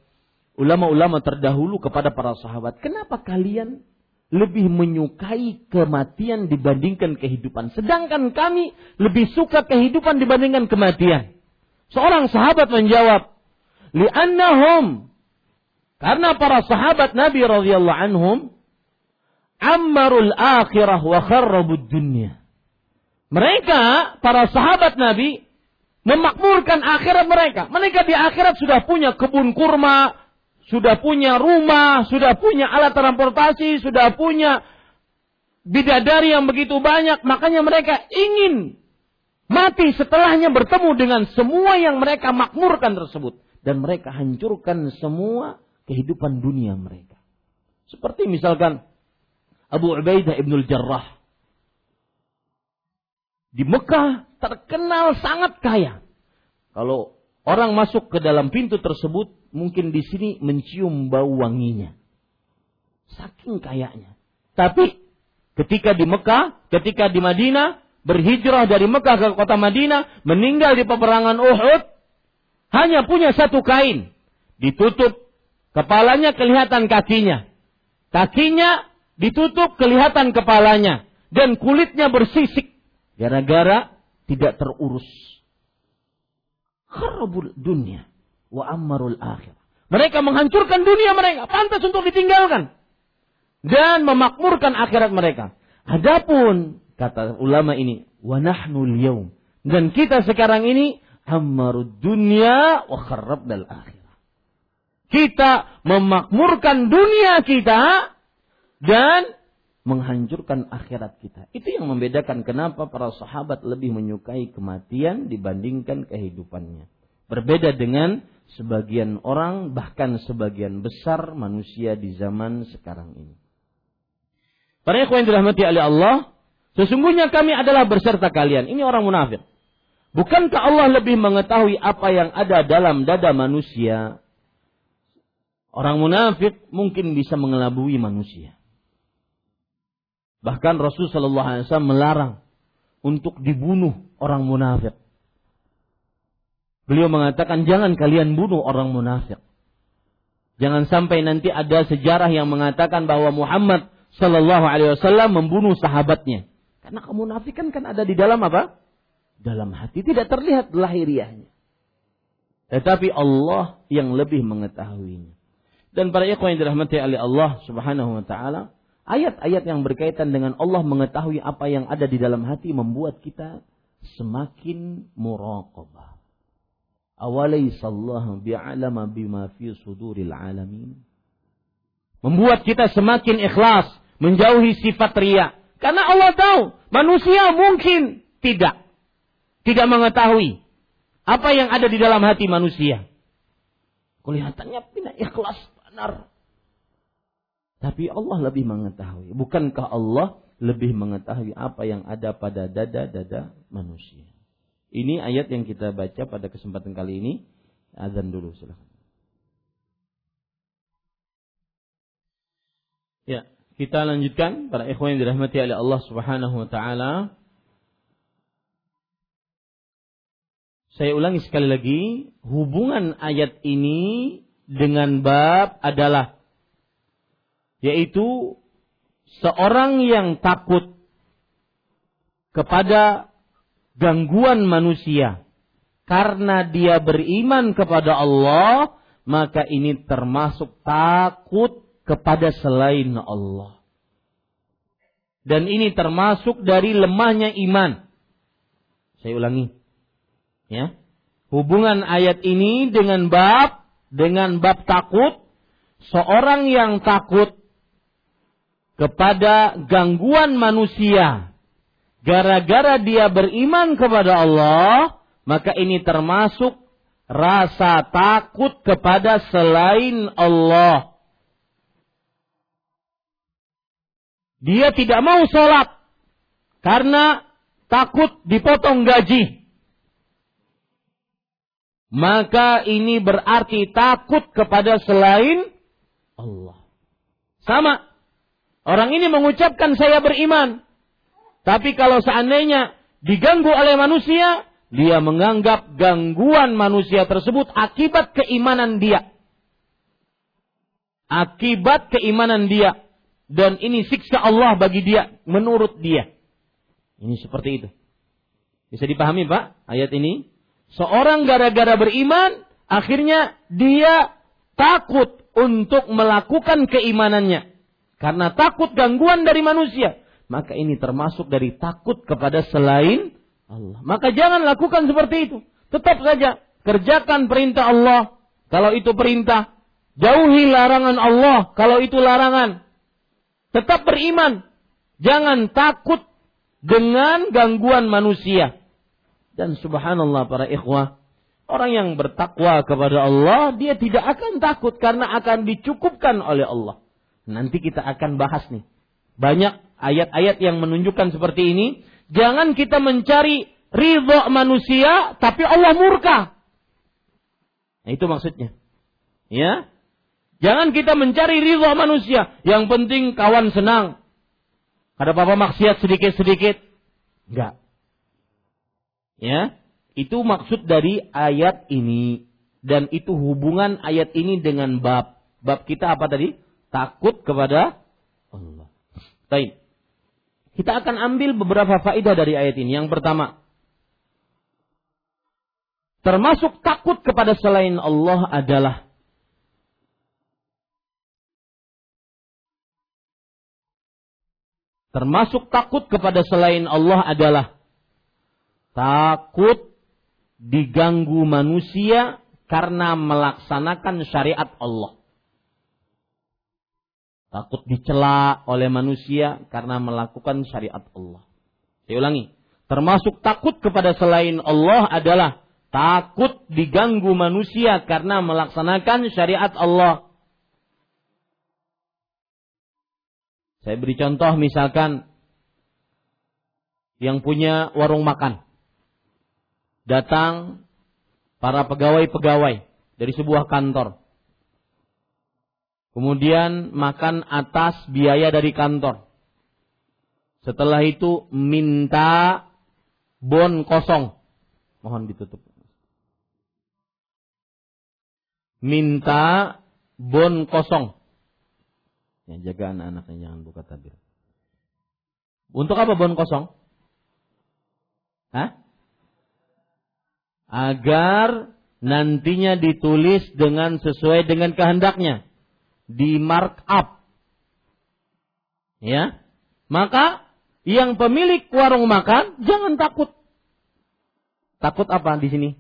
ulama-ulama terdahulu kepada para sahabat, kenapa kalian lebih menyukai kematian dibandingkan kehidupan. Sedangkan kami lebih suka kehidupan dibandingkan kematian. Seorang sahabat menjawab, li'annahum karena para sahabat Nabi radhiyallahu anhum ammarul akhirah wa kharrabud dunya. Mereka para sahabat Nabi memakmurkan akhirat mereka. Mereka di akhirat sudah punya kebun kurma, sudah punya rumah, sudah punya alat transportasi, sudah punya bidadari yang begitu banyak, makanya mereka ingin mati setelahnya bertemu dengan semua yang mereka makmurkan tersebut dan mereka hancurkan semua kehidupan dunia mereka. Seperti misalkan Abu Ubaidah ibnul Jarrah. Di Mekah terkenal sangat kaya. Kalau orang masuk ke dalam pintu tersebut, mungkin di sini mencium bau wanginya. Saking kayanya. Tapi ketika di Mekah, ketika di Madinah, berhijrah dari Mekah ke kota Madinah, meninggal di peperangan Uhud, hanya punya satu kain. Ditutup Kepalanya kelihatan kakinya. Kakinya ditutup kelihatan kepalanya. Dan kulitnya bersisik. Gara-gara tidak terurus. Kharabul dunia. Wa ammarul akhir. Mereka menghancurkan dunia mereka. Pantas untuk ditinggalkan. Dan memakmurkan akhirat mereka. Adapun, kata ulama ini, wa nahnu yaum. Dan kita sekarang ini, ammarud dunia wa kharabdal akhir kita memakmurkan dunia kita dan menghancurkan akhirat kita. Itu yang membedakan kenapa para sahabat lebih menyukai kematian dibandingkan kehidupannya. Berbeda dengan sebagian orang, bahkan sebagian besar manusia di zaman sekarang ini. Para ikhwan dirahmati oleh Allah, sesungguhnya kami adalah berserta kalian. Ini orang munafik. Bukankah Allah lebih mengetahui apa yang ada dalam dada manusia Orang munafik mungkin bisa mengelabui manusia. Bahkan Rasul Shallallahu Alaihi Wasallam melarang untuk dibunuh orang munafik. Beliau mengatakan jangan kalian bunuh orang munafik. Jangan sampai nanti ada sejarah yang mengatakan bahwa Muhammad Shallallahu Alaihi Wasallam membunuh sahabatnya. Karena kemunafikan kan ada di dalam apa? Dalam hati tidak terlihat lahiriahnya. Tetapi Allah yang lebih mengetahuinya. Dan para ikhwan yang dirahmati oleh Allah Subhanahu wa taala, ayat-ayat yang berkaitan dengan Allah mengetahui apa yang ada di dalam hati membuat kita semakin muraqabah. Awalaysallahu bi'alama bima fi suduril alamin. Membuat kita semakin ikhlas, menjauhi sifat ria. Karena Allah tahu, manusia mungkin tidak. Tidak mengetahui apa yang ada di dalam hati manusia. Kelihatannya tidak ikhlas benar. Tapi Allah lebih mengetahui. Bukankah Allah lebih mengetahui apa yang ada pada dada-dada manusia? Ini ayat yang kita baca pada kesempatan kali ini. Azan dulu silahkan. Ya, kita lanjutkan para ikhwan yang dirahmati oleh Allah Subhanahu wa taala. Saya ulangi sekali lagi, hubungan ayat ini dengan bab adalah yaitu seorang yang takut kepada gangguan manusia. Karena dia beriman kepada Allah maka ini termasuk takut kepada selain Allah. Dan ini termasuk dari lemahnya iman. Saya ulangi. Ya. Hubungan ayat ini dengan bab dengan bab takut, seorang yang takut kepada gangguan manusia gara-gara dia beriman kepada Allah, maka ini termasuk rasa takut kepada selain Allah. Dia tidak mau sholat karena takut dipotong gaji maka ini berarti takut kepada selain Allah. Sama. Orang ini mengucapkan saya beriman. Tapi kalau seandainya diganggu oleh manusia, dia menganggap gangguan manusia tersebut akibat keimanan dia. Akibat keimanan dia. Dan ini siksa Allah bagi dia, menurut dia. Ini seperti itu. Bisa dipahami Pak, ayat ini? Seorang gara-gara beriman, akhirnya dia takut untuk melakukan keimanannya. Karena takut gangguan dari manusia. Maka ini termasuk dari takut kepada selain Allah. Maka jangan lakukan seperti itu. Tetap saja kerjakan perintah Allah kalau itu perintah. Jauhi larangan Allah kalau itu larangan. Tetap beriman. Jangan takut dengan gangguan manusia. Dan subhanallah para ikhwah, orang yang bertakwa kepada Allah, dia tidak akan takut karena akan dicukupkan oleh Allah. Nanti kita akan bahas nih. Banyak ayat-ayat yang menunjukkan seperti ini Jangan kita mencari ridho manusia, tapi Allah murka. Nah, itu maksudnya. Ya. Jangan kita mencari ridho manusia. Yang penting kawan senang. Ada apa-apa maksiat sedikit-sedikit. Enggak. Ya. Itu maksud dari ayat ini. Dan itu hubungan ayat ini dengan bab. Bab kita apa tadi? Takut kepada Allah. Baik. Kita akan ambil beberapa faedah dari ayat ini. Yang pertama, termasuk takut kepada selain Allah adalah termasuk takut kepada selain Allah adalah takut diganggu manusia karena melaksanakan syariat Allah. Takut dicela oleh manusia karena melakukan syariat Allah. Saya ulangi. Termasuk takut kepada selain Allah adalah takut diganggu manusia karena melaksanakan syariat Allah. Saya beri contoh misalkan yang punya warung makan. Datang para pegawai-pegawai dari sebuah kantor. Kemudian makan atas biaya dari kantor. Setelah itu minta bon kosong. Mohon ditutup. Minta bon kosong. Ya, jaga anak-anaknya jangan buka tabir. Untuk apa bon kosong? Hah? Agar nantinya ditulis dengan sesuai dengan kehendaknya di markup. Ya. Maka yang pemilik warung makan jangan takut. Takut apa di sini?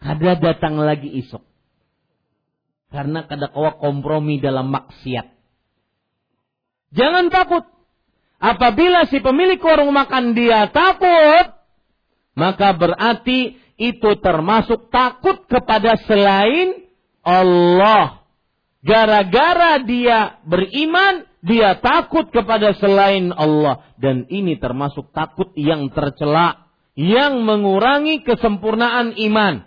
Kada datang lagi isok. Karena kada kawa kompromi dalam maksiat. Jangan takut. Apabila si pemilik warung makan dia takut, maka berarti itu termasuk takut kepada selain Allah. Gara-gara dia beriman, dia takut kepada selain Allah. Dan ini termasuk takut yang tercela. Yang mengurangi kesempurnaan iman.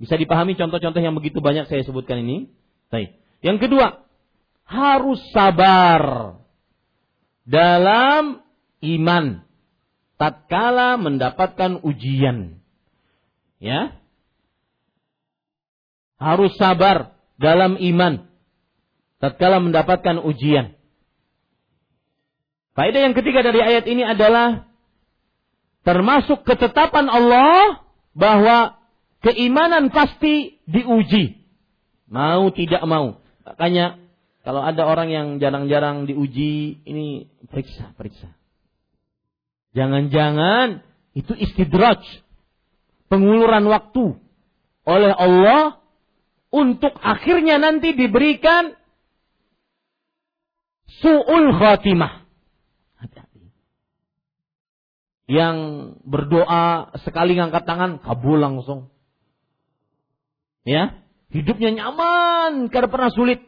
Bisa dipahami contoh-contoh yang begitu banyak saya sebutkan ini? Baik. Yang kedua, harus sabar dalam iman tatkala mendapatkan ujian. Ya. Harus sabar dalam iman tatkala mendapatkan ujian. Faedah yang ketiga dari ayat ini adalah termasuk ketetapan Allah bahwa keimanan pasti diuji. Mau tidak mau. Makanya kalau ada orang yang jarang-jarang diuji, ini periksa, periksa. Jangan-jangan itu istidraj. Penguluran waktu oleh Allah untuk akhirnya nanti diberikan su'ul khatimah. Yang berdoa sekali ngangkat tangan, kabul langsung. Ya, hidupnya nyaman, karena pernah sulit.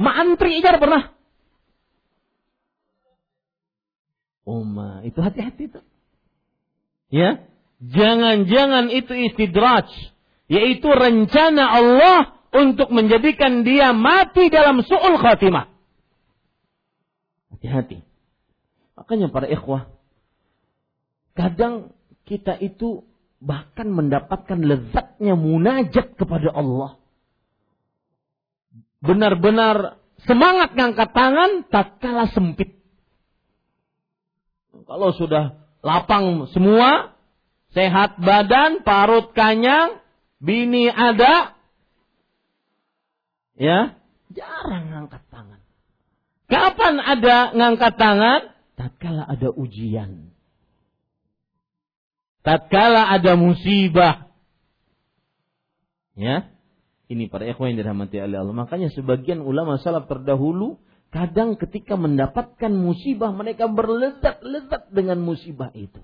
Mantri aja pernah. Oma, itu hati-hati tuh. Ya, jangan-jangan itu istidraj yaitu rencana Allah untuk menjadikan dia mati dalam su'ul khatimah. Hati-hati. Makanya para ikhwah, kadang kita itu bahkan mendapatkan lezatnya munajat kepada Allah. Benar-benar semangat ngangkat tangan tak kalah sempit. Kalau sudah lapang semua, sehat badan, parut kanyang, bini ada, ya jarang ngangkat tangan. Kapan ada ngangkat tangan? Tatkala ada ujian. Tatkala ada musibah. Ya. Ini para ikhwan yang dirahmati oleh Allah. Makanya sebagian ulama salaf terdahulu kadang ketika mendapatkan musibah mereka berlezat-lezat dengan musibah itu.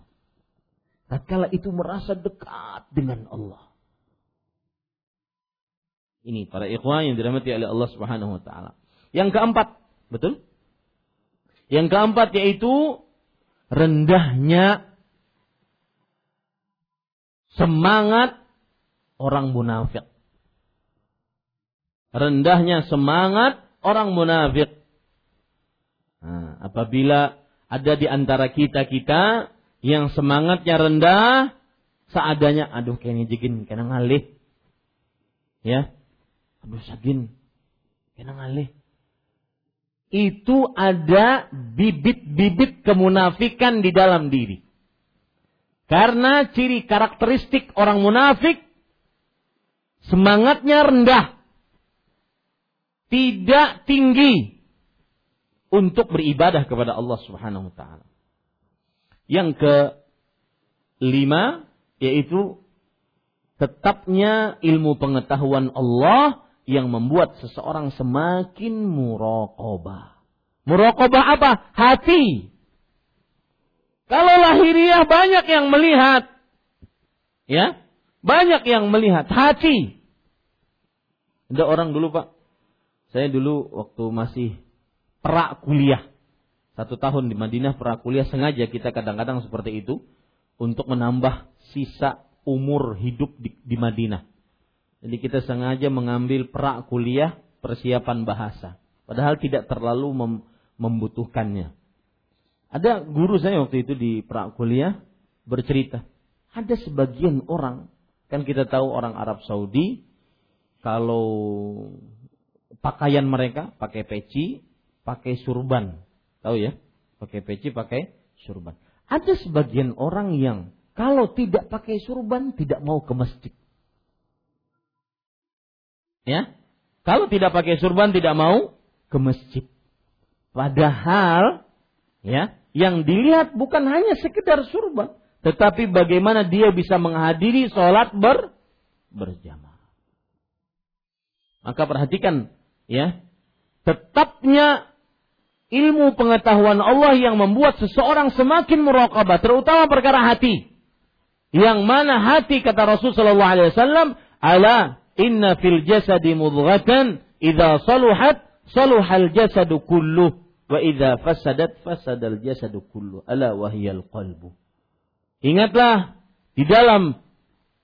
Tatkala itu merasa dekat dengan Allah. Ini para ikhwan yang dirahmati oleh Allah Subhanahu wa taala. Yang keempat, betul? Yang keempat yaitu rendahnya semangat orang munafik. Rendahnya semangat orang munafik. Nah, apabila ada di antara kita-kita yang semangatnya rendah, seadanya, aduh kayaknya jikin, kena ngalih. Ya, aduh sagin, kena ngalih. Itu ada bibit-bibit kemunafikan di dalam diri. Karena ciri karakteristik orang munafik semangatnya rendah. Tidak tinggi untuk beribadah kepada Allah Subhanahu wa taala. Yang kelima yaitu tetapnya ilmu pengetahuan Allah yang membuat seseorang semakin muraqabah. Muraqabah apa? Hati. Kalau lahiriah banyak yang melihat. Ya. Banyak yang melihat. Hati. Ada orang dulu Pak. Saya dulu waktu masih perak kuliah. Satu tahun di Madinah perak kuliah sengaja kita kadang-kadang seperti itu. Untuk menambah sisa umur hidup di, di Madinah. Jadi kita sengaja mengambil perak kuliah persiapan bahasa. Padahal tidak terlalu mem, membutuhkannya. Ada guru saya waktu itu di pra kuliah bercerita, ada sebagian orang, kan kita tahu orang Arab Saudi kalau pakaian mereka pakai peci, pakai surban. Tahu ya? Pakai peci, pakai surban. Ada sebagian orang yang kalau tidak pakai surban tidak mau ke masjid. Ya? Kalau tidak pakai surban tidak mau ke masjid. Padahal ya, yang dilihat bukan hanya sekedar surban, tetapi bagaimana dia bisa menghadiri sholat ber, berjamaah. Maka perhatikan ya, tetapnya ilmu pengetahuan Allah yang membuat seseorang semakin muraqabah, terutama perkara hati. Yang mana hati kata Rasul sallallahu alaihi wasallam, "Ala inna fil jasadi mudghatan idza saluhat saluhal jasadu kulluh Wa idza fasadat fasadal jasadu kullu ala wahyal qalbu. Ingatlah di dalam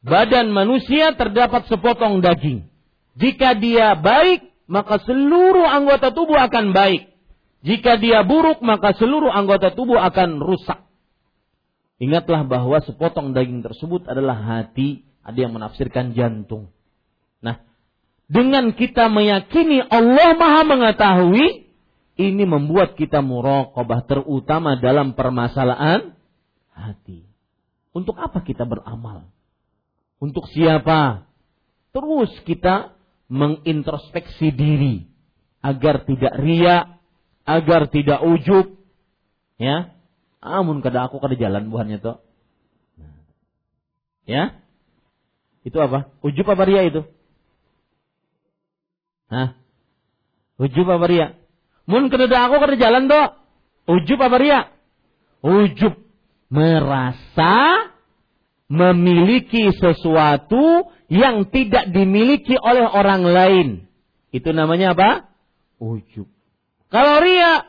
badan manusia terdapat sepotong daging. Jika dia baik, maka seluruh anggota tubuh akan baik. Jika dia buruk, maka seluruh anggota tubuh akan rusak. Ingatlah bahwa sepotong daging tersebut adalah hati, ada yang menafsirkan jantung. Nah, dengan kita meyakini Allah Maha mengetahui, ini membuat kita muraqabah terutama dalam permasalahan hati. Untuk apa kita beramal? Untuk siapa? Terus kita mengintrospeksi diri agar tidak ria, agar tidak ujub. Ya. Amun kada aku kada jalan buahnya tuh. Ya. Itu apa? Ujub apa ria itu? Hah? Ujub apa ria? Mun kededa aku kada jalan do. Ujub apa ria? Ujub. Merasa memiliki sesuatu yang tidak dimiliki oleh orang lain. Itu namanya apa? Ujub. Kalau ria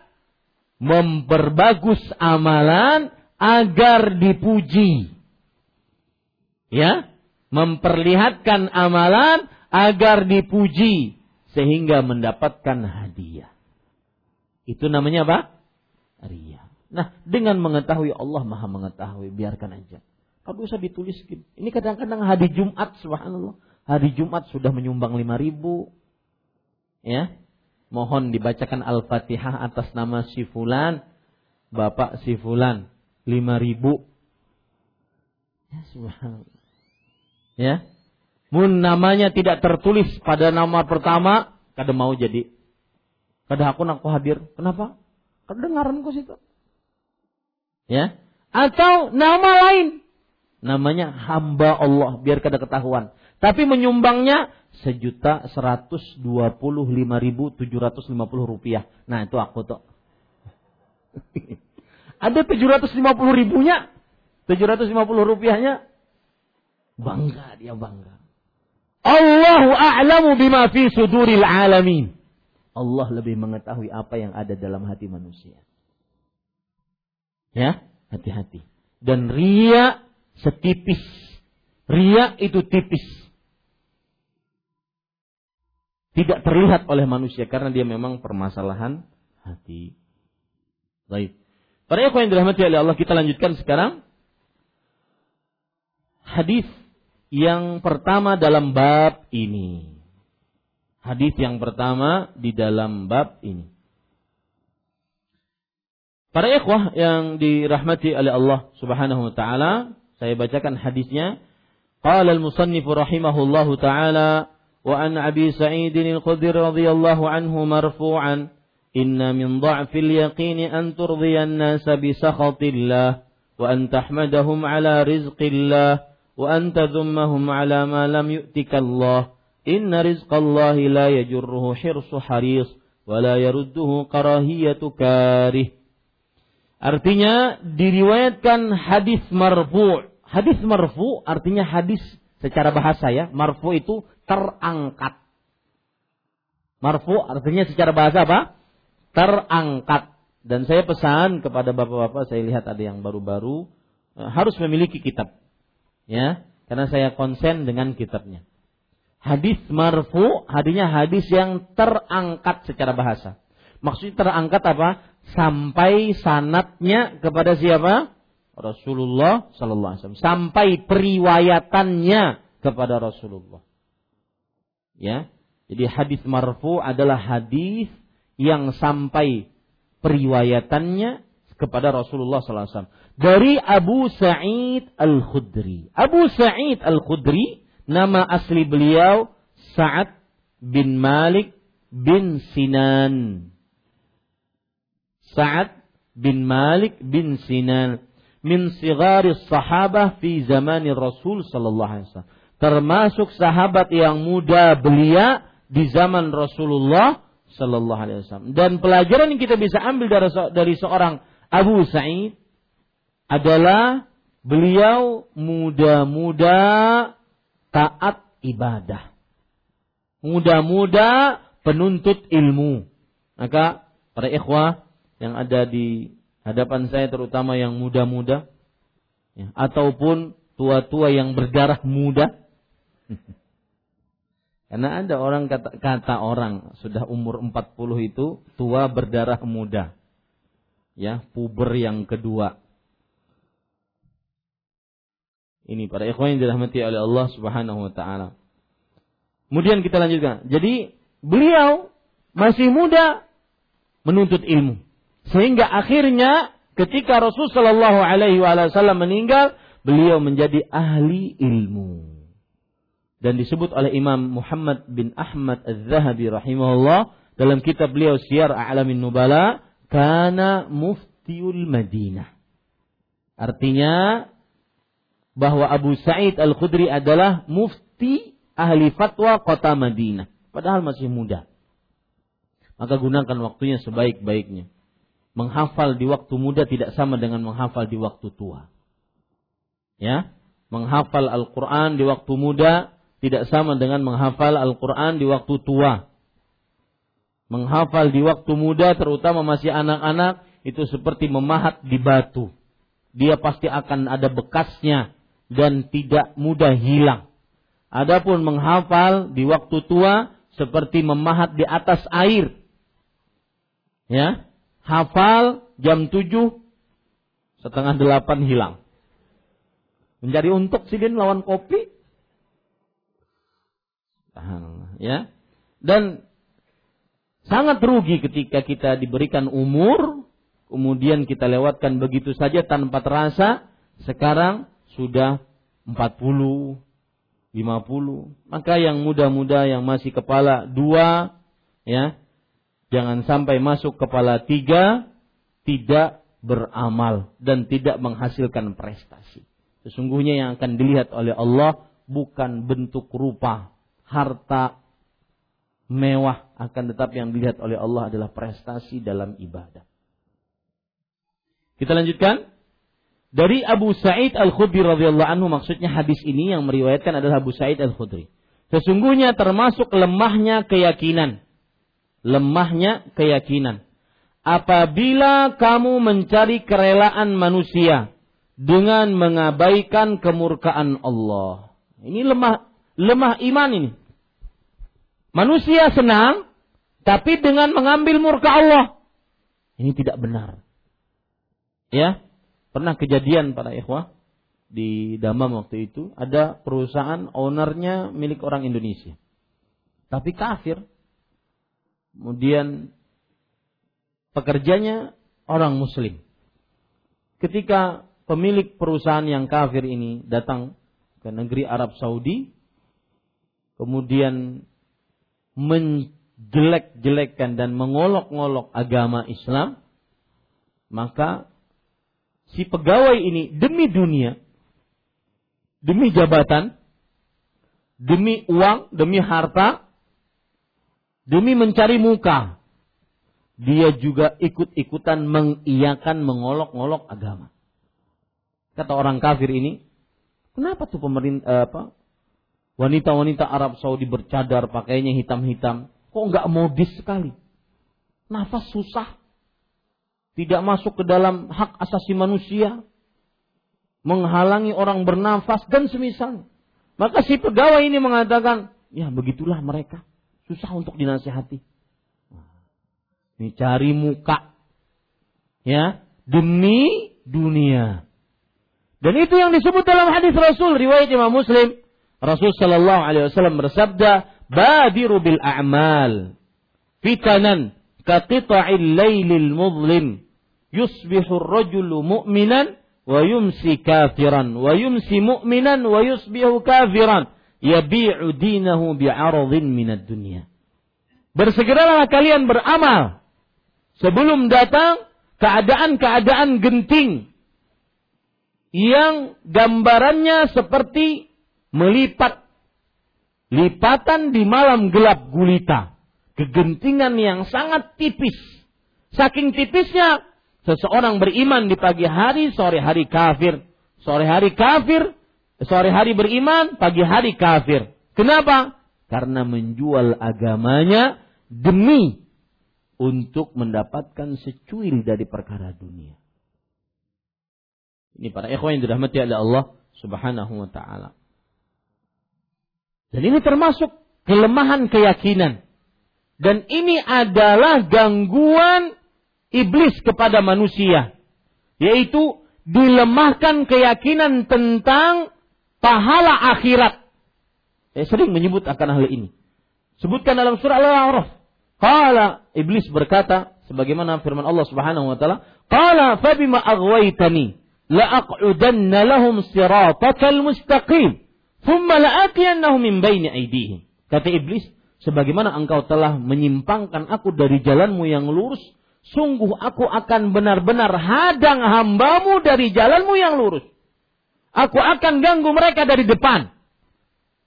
memperbagus amalan agar dipuji. Ya, memperlihatkan amalan agar dipuji sehingga mendapatkan hadiah. Itu namanya apa? Ria. Nah, dengan mengetahui Allah Maha mengetahui, biarkan aja. Kalau usah ditulis. Ini kadang-kadang hari Jumat, subhanallah. Hari Jumat sudah menyumbang lima ribu. Ya. Mohon dibacakan Al-Fatihah atas nama si Fulan. Bapak si Fulan. Lima ribu. Ya subhanallah. Ya. Mun namanya tidak tertulis pada nama pertama, kada mau jadi. Kada aku nak hadir. Kenapa? Kedengaran kok situ. Ya. Atau nama lain. Namanya hamba Allah. Biar kada ketahuan. Tapi menyumbangnya sejuta seratus dua puluh lima ribu tujuh ratus lima puluh rupiah. Nah itu aku tuh. Ada tujuh ratus lima puluh ribunya. Tujuh ratus lima puluh rupiahnya. Bangga dia bangga. Allahu a'lamu bima fi suduril alamin. Allah lebih mengetahui apa yang ada dalam hati manusia. Ya, hati-hati. Dan ria setipis. Ria itu tipis. Tidak terlihat oleh manusia karena dia memang permasalahan hati. Baik. Para ikhwan yang dirahmati oleh Allah, kita lanjutkan sekarang hadis yang pertama dalam bab ini. Hadis yang pertama di dalam bab ini. Para ikhwah yang dirahmati oleh Allah Subhanahu wa taala, saya bacakan hadisnya. Qala al-musannif rahimahullahu taala wa an Abi Sa'id al-Khudri radhiyallahu anhu marfu'an inna min dha'fil yaqini an turdiya an-nasa bi sakhatillah wa an tahmadahum ala rizqillah wa anta dhummahum ala ma lam الله inna rizqallahi la yajurruhu hirsu haris wa la yarudduhu karahiyatu karih. Artinya diriwayatkan hadis marfu. Hadis marfu artinya hadis secara bahasa ya. Marfu itu terangkat. Marfu artinya secara bahasa apa? Terangkat. Dan saya pesan kepada bapak-bapak saya lihat ada yang baru-baru eh, harus memiliki kitab ya karena saya konsen dengan kitabnya. Hadis marfu hadinya hadis yang terangkat secara bahasa. Maksudnya terangkat apa? Sampai sanatnya kepada siapa? Rasulullah Sallallahu Alaihi Wasallam. Sampai periwayatannya kepada Rasulullah. Ya jadi hadis marfu adalah hadis yang sampai periwayatannya kepada Rasulullah Wasallam dari Abu Sa'id Al-Khudri. Abu Sa'id Al-Khudri nama asli beliau Sa'ad bin Malik bin Sinan. Sa'ad bin Malik bin Sinan min sigari sahabah fi zamani Rasul sallallahu alaihi wasallam. Termasuk sahabat yang muda belia di zaman Rasulullah sallallahu alaihi wasallam. Dan pelajaran yang kita bisa ambil dari, dari seorang Abu Sa'id adalah beliau muda-muda taat ibadah. Muda-muda penuntut ilmu. Maka para ikhwah yang ada di hadapan saya terutama yang muda-muda ya, ataupun tua-tua yang berdarah muda. Karena ada orang kata, kata orang sudah umur 40 itu tua berdarah muda. Ya, puber yang kedua. Ini para ikhwan yang dirahmati oleh Allah Subhanahu wa taala. Kemudian kita lanjutkan. Jadi beliau masih muda menuntut ilmu. Sehingga akhirnya ketika Rasul Shallallahu alaihi wasallam meninggal, beliau menjadi ahli ilmu. Dan disebut oleh Imam Muhammad bin Ahmad Az-Zahabi rahimahullah dalam kitab beliau Syiar A'lamin Nubala, kana muftiul Madinah. Artinya bahwa Abu Sa'id Al-Khudri adalah mufti ahli fatwa kota Madinah. Padahal masih muda. Maka gunakan waktunya sebaik-baiknya. Menghafal di waktu muda tidak sama dengan menghafal di waktu tua. Ya, menghafal Al-Quran di waktu muda tidak sama dengan menghafal Al-Quran di waktu tua. Menghafal di waktu muda terutama masih anak-anak itu seperti memahat di batu. Dia pasti akan ada bekasnya dan tidak mudah hilang. Adapun menghafal di waktu tua seperti memahat di atas air. Ya, hafal jam tujuh setengah delapan hilang. Mencari untuk sidin lawan kopi. Ya. Dan sangat rugi ketika kita diberikan umur, kemudian kita lewatkan begitu saja tanpa terasa, sekarang sudah 40, 50. Maka yang muda-muda yang masih kepala dua, ya, jangan sampai masuk kepala tiga, tidak beramal dan tidak menghasilkan prestasi. Sesungguhnya yang akan dilihat oleh Allah bukan bentuk rupa, harta mewah, akan tetapi yang dilihat oleh Allah adalah prestasi dalam ibadah. Kita lanjutkan. Dari Abu Sa'id Al-Khudri radhiyallahu anhu maksudnya hadis ini yang meriwayatkan adalah Abu Sa'id Al-Khudri. Sesungguhnya termasuk lemahnya keyakinan. Lemahnya keyakinan. Apabila kamu mencari kerelaan manusia dengan mengabaikan kemurkaan Allah. Ini lemah lemah iman ini. Manusia senang tapi dengan mengambil murka Allah. Ini tidak benar. Ya, pernah kejadian para ikhwah di Damam waktu itu ada perusahaan ownernya milik orang Indonesia. Tapi kafir. Kemudian pekerjanya orang muslim. Ketika pemilik perusahaan yang kafir ini datang ke negeri Arab Saudi, kemudian menjelek-jelekkan dan mengolok-ngolok agama Islam, maka si pegawai ini demi dunia, demi jabatan, demi uang, demi harta, demi mencari muka, dia juga ikut-ikutan mengiyakan mengolok-ngolok agama. Kata orang kafir ini, kenapa tuh pemerintah apa wanita-wanita Arab Saudi bercadar pakainya hitam-hitam, kok nggak modis sekali? Nafas susah, tidak masuk ke dalam hak asasi manusia, menghalangi orang bernafas dan semisal. Maka si pegawai ini mengatakan, ya begitulah mereka, susah untuk dinasihati. Ini cari muka, ya demi dunia. Dan itu yang disebut dalam hadis Rasul riwayat Imam Muslim. Rasul Shallallahu Alaihi Wasallam bersabda, "Badiru bil a'mal. Fitanan kaqita'il lailil mudlim. Yusbihu ar-rajulu mu'minan wa yumsi kafiran. Wa yumsi mu'minan wa yusbihu kafiran. Yabi'u dinahu bi'aradhin minad dunya." Bersegeralah kalian beramal. Sebelum datang keadaan-keadaan genting. Yang gambarannya seperti melipat lipatan di malam gelap gulita. Kegentingan yang sangat tipis. Saking tipisnya seseorang beriman di pagi hari, sore hari kafir. Sore hari kafir, sore hari beriman, pagi hari kafir. Kenapa? Karena menjual agamanya demi untuk mendapatkan secuil dari perkara dunia. Ini para ikhwan yang dirahmati oleh Allah Subhanahu wa taala. Dan ini termasuk kelemahan keyakinan. Dan ini adalah gangguan iblis kepada manusia. Yaitu dilemahkan keyakinan tentang pahala akhirat. Saya sering menyebut akan hal ini. Sebutkan dalam surah Al-A'raf. Qala iblis berkata sebagaimana firman Allah Subhanahu wa taala, "Qala fabima aghwaytani la'aq'udanna lahum siratakal mustaqim kata iblis sebagaimana engkau telah menyimpangkan aku dari jalanmu yang lurus sungguh aku akan benar-benar hadang hambamu dari jalanmu yang lurus. Aku akan ganggu mereka dari depan.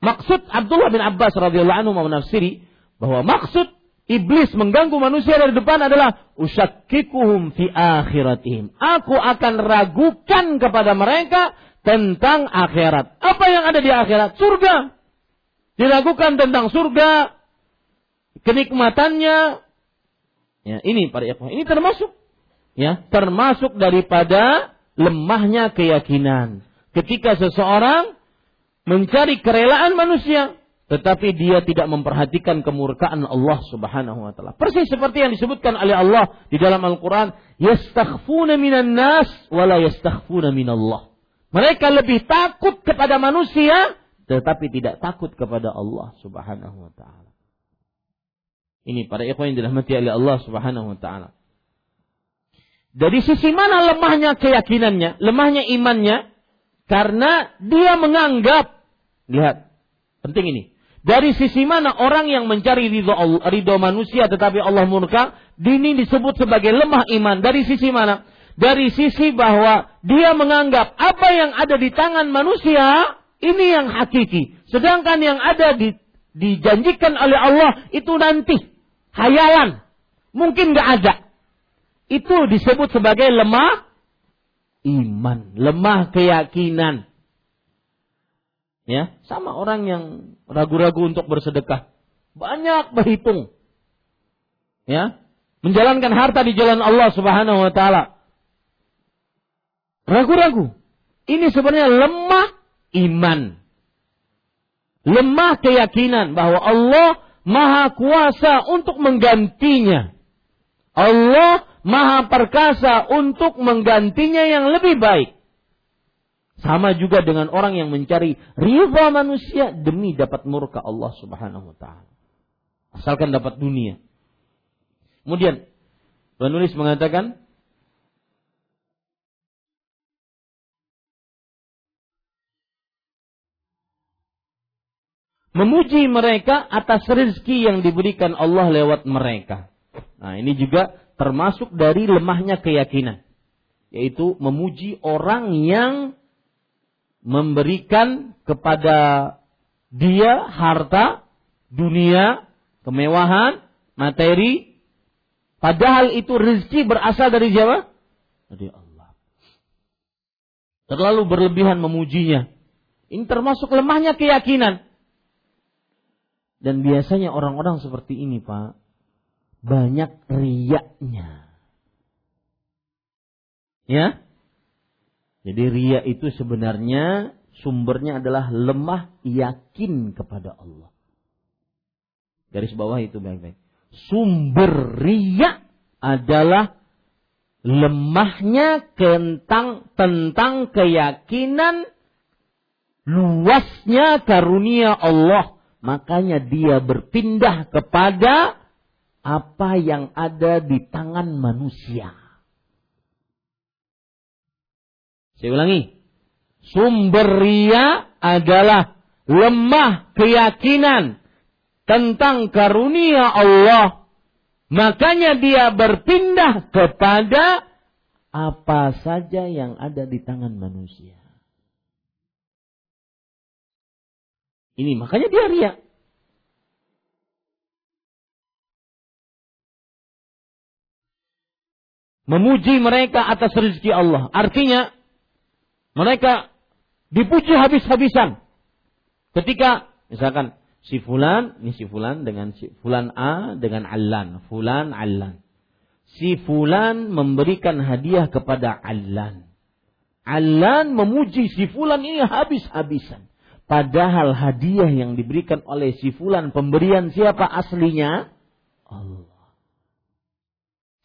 Maksud Abdullah bin Abbas radhiyallahu anhu menafsiri bahwa maksud iblis mengganggu manusia dari depan adalah usakkikuhum fi akhiratihim. Aku akan ragukan kepada mereka tentang akhirat. Apa yang ada di akhirat? Surga. Diragukan tentang surga, kenikmatannya. Ya, ini para ikhwan. Ini termasuk ya, termasuk daripada lemahnya keyakinan. Ketika seseorang mencari kerelaan manusia, tetapi dia tidak memperhatikan kemurkaan Allah Subhanahu wa taala. Persis seperti yang disebutkan oleh Allah di dalam Al-Qur'an, yastakhfuna minan nas wa la yastakhfuna minallah. Mereka lebih takut kepada manusia tetapi tidak takut kepada Allah Subhanahu wa taala. Ini para ikhwan yang dirahmati oleh Allah Subhanahu wa taala. Dari sisi mana lemahnya keyakinannya, lemahnya imannya? Karena dia menganggap lihat penting ini. Dari sisi mana orang yang mencari ridho, ridho manusia tetapi Allah murka, ini disebut sebagai lemah iman. Dari sisi mana? Dari sisi bahwa dia menganggap apa yang ada di tangan manusia ini yang hakiki. Sedangkan yang ada di, dijanjikan oleh Allah itu nanti. Hayalan. Mungkin nggak ada. Itu disebut sebagai lemah iman. Lemah keyakinan. Ya, sama orang yang ragu-ragu untuk bersedekah. Banyak berhitung. Ya, menjalankan harta di jalan Allah Subhanahu wa taala. Ragu-ragu. Ini sebenarnya lemah iman. Lemah keyakinan bahwa Allah maha kuasa untuk menggantinya. Allah maha perkasa untuk menggantinya yang lebih baik. Sama juga dengan orang yang mencari riba manusia demi dapat murka Allah subhanahu wa ta'ala. Asalkan dapat dunia. Kemudian, penulis mengatakan, memuji mereka atas rezeki yang diberikan Allah lewat mereka. Nah, ini juga termasuk dari lemahnya keyakinan, yaitu memuji orang yang memberikan kepada dia harta, dunia, kemewahan, materi, padahal itu rezeki berasal dari siapa? Dari Allah. Terlalu berlebihan memujinya. Ini termasuk lemahnya keyakinan. Dan biasanya orang-orang seperti ini, Pak, banyak riaknya. Ya? Jadi ria itu sebenarnya sumbernya adalah lemah yakin kepada Allah. Garis bawah itu baik-baik. Sumber ria adalah lemahnya tentang tentang keyakinan luasnya karunia Allah Makanya dia berpindah kepada apa yang ada di tangan manusia. Saya ulangi. Sumber ria adalah lemah keyakinan tentang karunia Allah. Makanya dia berpindah kepada apa saja yang ada di tangan manusia. Ini makanya dia ria. Memuji mereka atas rezeki Allah. Artinya mereka dipuji habis-habisan. Ketika misalkan si fulan, ini si fulan dengan si fulan A dengan Allan, fulan Allan. Si fulan memberikan hadiah kepada Allan. Allan memuji si fulan ini habis-habisan. Padahal hadiah yang diberikan oleh si fulan pemberian siapa aslinya? Allah.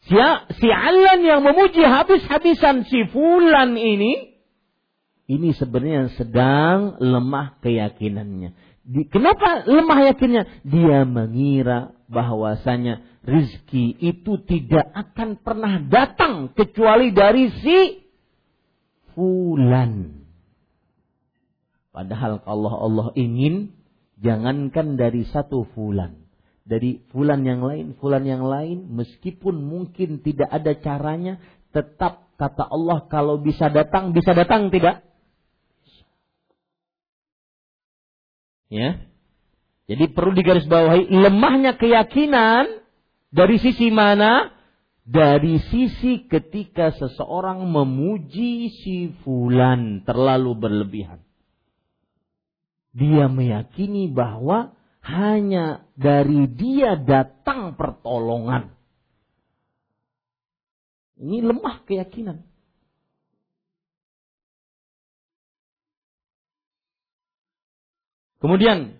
Si, si Alan yang memuji habis-habisan si fulan ini, ini sebenarnya sedang lemah keyakinannya. Di, kenapa lemah yakinnya? Dia mengira bahwasanya rizki itu tidak akan pernah datang kecuali dari si fulan. Padahal kalau Allah ingin, jangankan dari satu fulan. Dari fulan yang lain, fulan yang lain, meskipun mungkin tidak ada caranya, tetap kata Allah kalau bisa datang, bisa datang tidak? Ya. Jadi perlu digarisbawahi lemahnya keyakinan dari sisi mana? Dari sisi ketika seseorang memuji si fulan terlalu berlebihan dia meyakini bahwa hanya dari dia datang pertolongan. Ini lemah keyakinan. Kemudian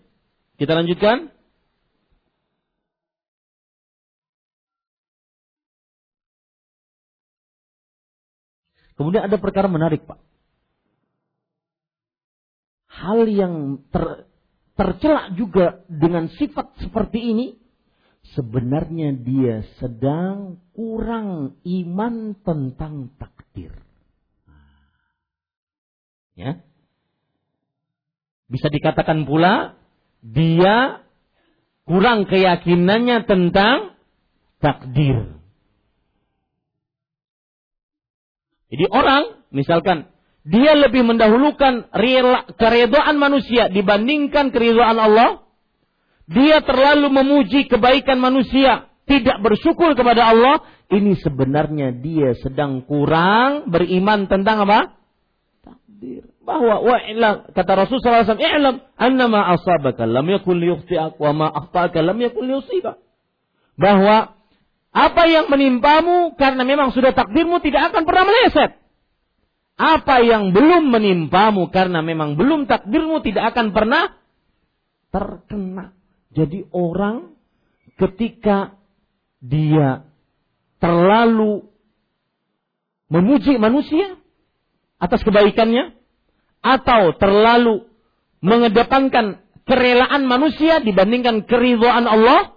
kita lanjutkan. Kemudian ada perkara menarik, Pak. Hal yang ter, tercelak juga dengan sifat seperti ini, sebenarnya dia sedang kurang iman tentang takdir. Ya. Bisa dikatakan pula dia kurang keyakinannya tentang takdir. Jadi orang misalkan dia lebih mendahulukan keridhaan manusia dibandingkan keridhaan Allah. Dia terlalu memuji kebaikan manusia, tidak bersyukur kepada Allah. Ini sebenarnya dia sedang kurang beriman tentang apa? Takdir. Bahwa wa kata Rasulullah SAW, "I'lam annama asabaka lam yakun liyukhti'ak wa ma akhta'aka lam yakun liyusibak." Bahwa apa yang menimpamu karena memang sudah takdirmu tidak akan pernah meleset. Apa yang belum menimpamu karena memang belum takdirmu tidak akan pernah terkena. Jadi orang ketika dia terlalu memuji manusia atas kebaikannya atau terlalu mengedepankan kerelaan manusia dibandingkan keridhaan Allah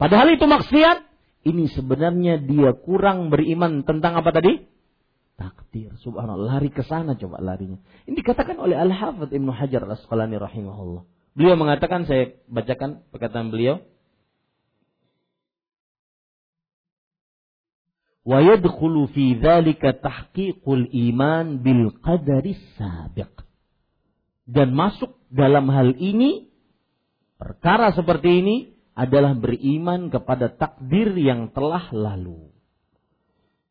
padahal itu maksiat ini sebenarnya dia kurang beriman tentang apa tadi takdir. Subhanallah, lari ke sana coba larinya. Ini dikatakan oleh Al-Hafidh Ibnu Hajar Al-Asqalani rahimahullah. Beliau mengatakan saya bacakan perkataan beliau. Wa yadkhulu fi dzalika tahqiqul iman bil qadari sabiq. Dan masuk dalam hal ini perkara seperti ini adalah beriman kepada takdir yang telah lalu.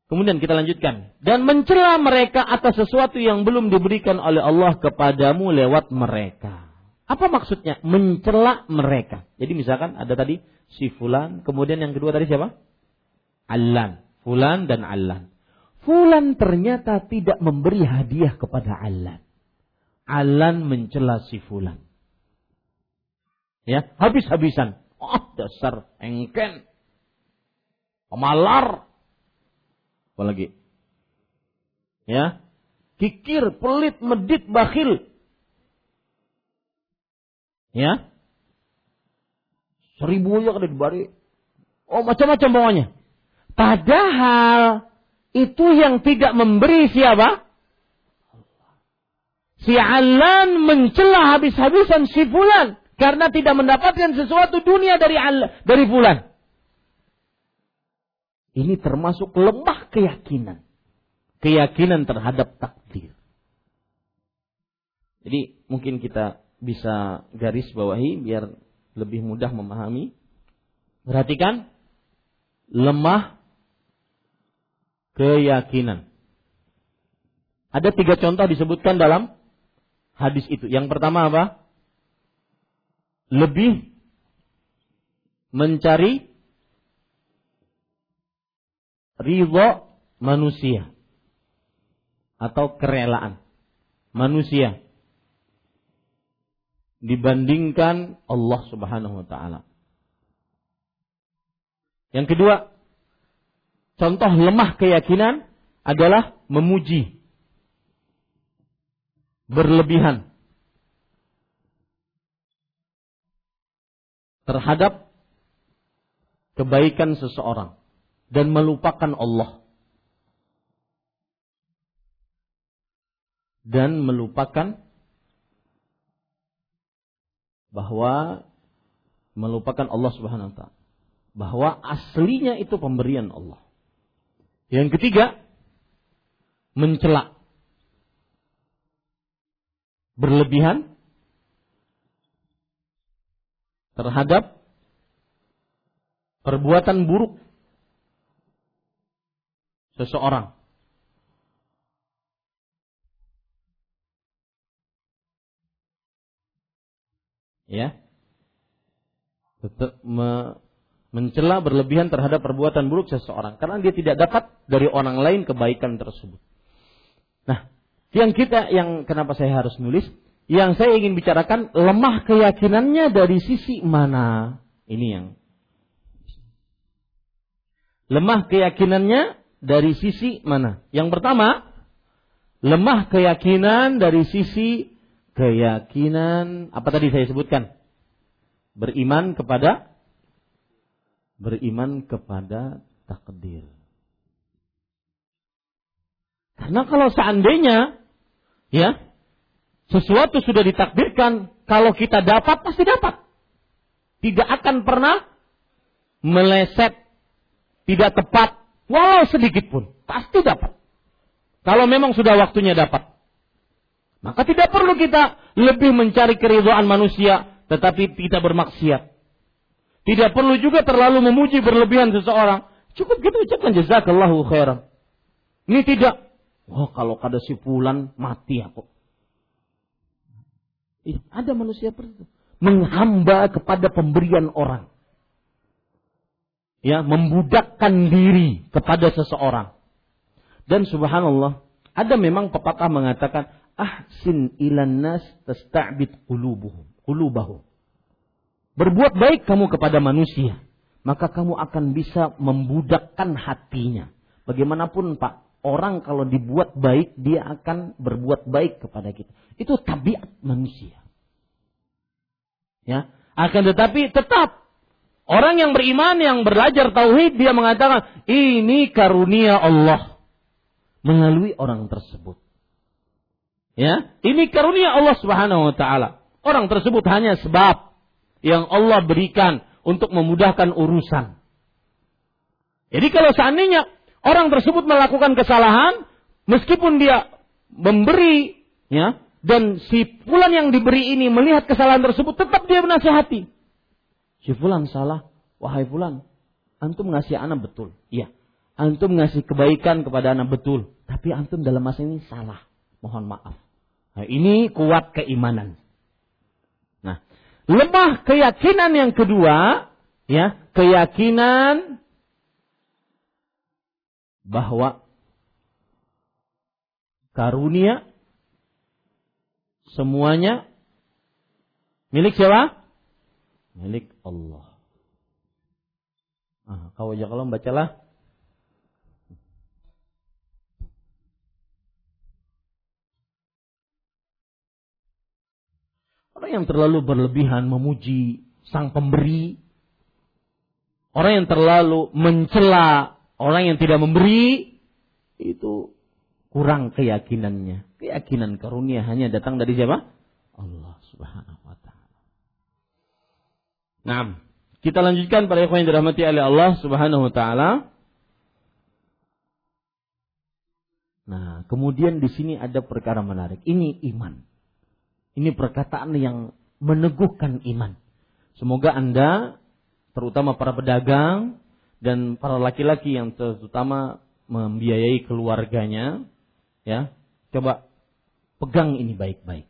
Kemudian kita lanjutkan. Dan mencela mereka atas sesuatu yang belum diberikan oleh Allah kepadamu lewat mereka. Apa maksudnya? Mencela mereka. Jadi misalkan ada tadi si Fulan. Kemudian yang kedua tadi siapa? Allan. Fulan dan Allan. Fulan ternyata tidak memberi hadiah kepada Allan. Allan mencela si Fulan. Ya, habis-habisan. Oh, dasar engken. Pemalar Apalagi? Ya. Kikir, pelit, medit, bakhil. Ya. Seribu aja kada dibari. Oh macam-macam pokoknya. Padahal itu yang tidak memberi siapa? Si Alan mencela habis-habisan si Fulan karena tidak mendapatkan sesuatu dunia dari Allah, dari Fulan. Ini termasuk lemah keyakinan. Keyakinan terhadap takdir. Jadi mungkin kita bisa garis bawahi biar lebih mudah memahami. Perhatikan lemah keyakinan. Ada tiga contoh disebutkan dalam hadis itu. Yang pertama apa? Lebih mencari ridho manusia. Atau kerelaan manusia. Dibandingkan Allah Subhanahu wa taala. Yang kedua, contoh lemah keyakinan adalah memuji. Berlebihan. Terhadap kebaikan seseorang dan melupakan Allah. Dan melupakan bahwa melupakan Allah Subhanahu wa taala. Bahwa aslinya itu pemberian Allah. Yang ketiga, mencela berlebihan terhadap perbuatan buruk seseorang. Ya. Tetap me, mencela berlebihan terhadap perbuatan buruk seseorang karena dia tidak dapat dari orang lain kebaikan tersebut. Nah, yang kita yang kenapa saya harus nulis, yang saya ingin bicarakan lemah keyakinannya dari sisi mana? Ini yang lemah keyakinannya dari sisi mana? Yang pertama, lemah keyakinan dari sisi keyakinan apa tadi saya sebutkan? Beriman kepada beriman kepada takdir. Karena kalau seandainya ya sesuatu sudah ditakdirkan, kalau kita dapat pasti dapat. Tidak akan pernah meleset, tidak tepat, walau sedikit pun, pasti dapat. Kalau memang sudah waktunya dapat. Maka tidak perlu kita lebih mencari keridhaan manusia, tetapi tidak bermaksiat. Tidak perlu juga terlalu memuji berlebihan seseorang. Cukup kita ucapkan jazakallahu khairan. Ini tidak. Wah oh, kalau kada si fulan mati aku. Iya, ada manusia seperti. Menghamba kepada pemberian orang. Ya, membudakkan diri kepada seseorang. Dan subhanallah, ada memang pepatah mengatakan, ahsin ilan nas tasta'bid qulubuhum qulubahum. Berbuat baik kamu kepada manusia maka kamu akan bisa membudakkan hatinya. Bagaimanapun Pak orang kalau dibuat baik dia akan berbuat baik kepada kita. Itu tabiat manusia. Ya akan tetapi tetap orang yang beriman yang belajar tauhid dia mengatakan ini karunia Allah melalui orang tersebut Ya, ini karunia Allah Subhanahu wa taala. Orang tersebut hanya sebab yang Allah berikan untuk memudahkan urusan. Jadi kalau seandainya orang tersebut melakukan kesalahan, meskipun dia memberi, ya, dan si fulan yang diberi ini melihat kesalahan tersebut, tetap dia menasihati. Si fulan salah, wahai fulan, antum ngasih anak betul, iya. Antum ngasih kebaikan kepada anak betul, tapi antum dalam masa ini salah. Mohon maaf. Nah, ini kuat keimanan. Nah, lemah keyakinan yang kedua, ya, keyakinan bahwa karunia semuanya milik siapa? Milik Allah. Ah, kau aja kalau bacalah Orang yang terlalu berlebihan memuji sang pemberi, orang yang terlalu mencela orang yang tidak memberi, itu kurang keyakinannya. Keyakinan karunia hanya datang dari siapa? Allah Subhanahu. Nah, kita lanjutkan pada ikhwan yang dirahmati oleh Allah Subhanahu wa taala. Nah, kemudian di sini ada perkara menarik. Ini iman. Ini perkataan yang meneguhkan iman. Semoga Anda, terutama para pedagang dan para laki-laki yang terutama membiayai keluarganya, ya, coba pegang ini baik-baik.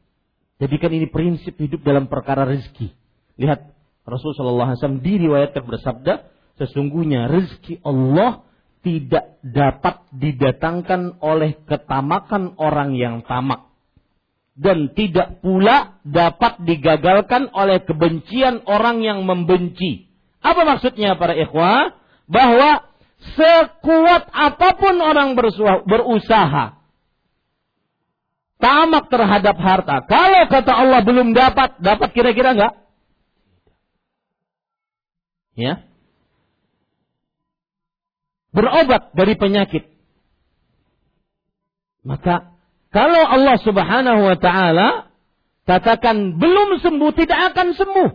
Jadikan ini prinsip hidup dalam perkara rezeki. Lihat Rasulullah SAW diriwayatkan bersabda, sesungguhnya rezeki Allah tidak dapat didatangkan oleh ketamakan orang yang tamak dan tidak pula dapat digagalkan oleh kebencian orang yang membenci. Apa maksudnya para ikhwah? Bahwa sekuat apa pun orang berusaha tamak terhadap harta. Kalau kata Allah belum dapat, dapat kira-kira enggak? Ya. Berobat dari penyakit. Maka kalau Allah Subhanahu wa taala katakan belum sembuh, tidak akan sembuh.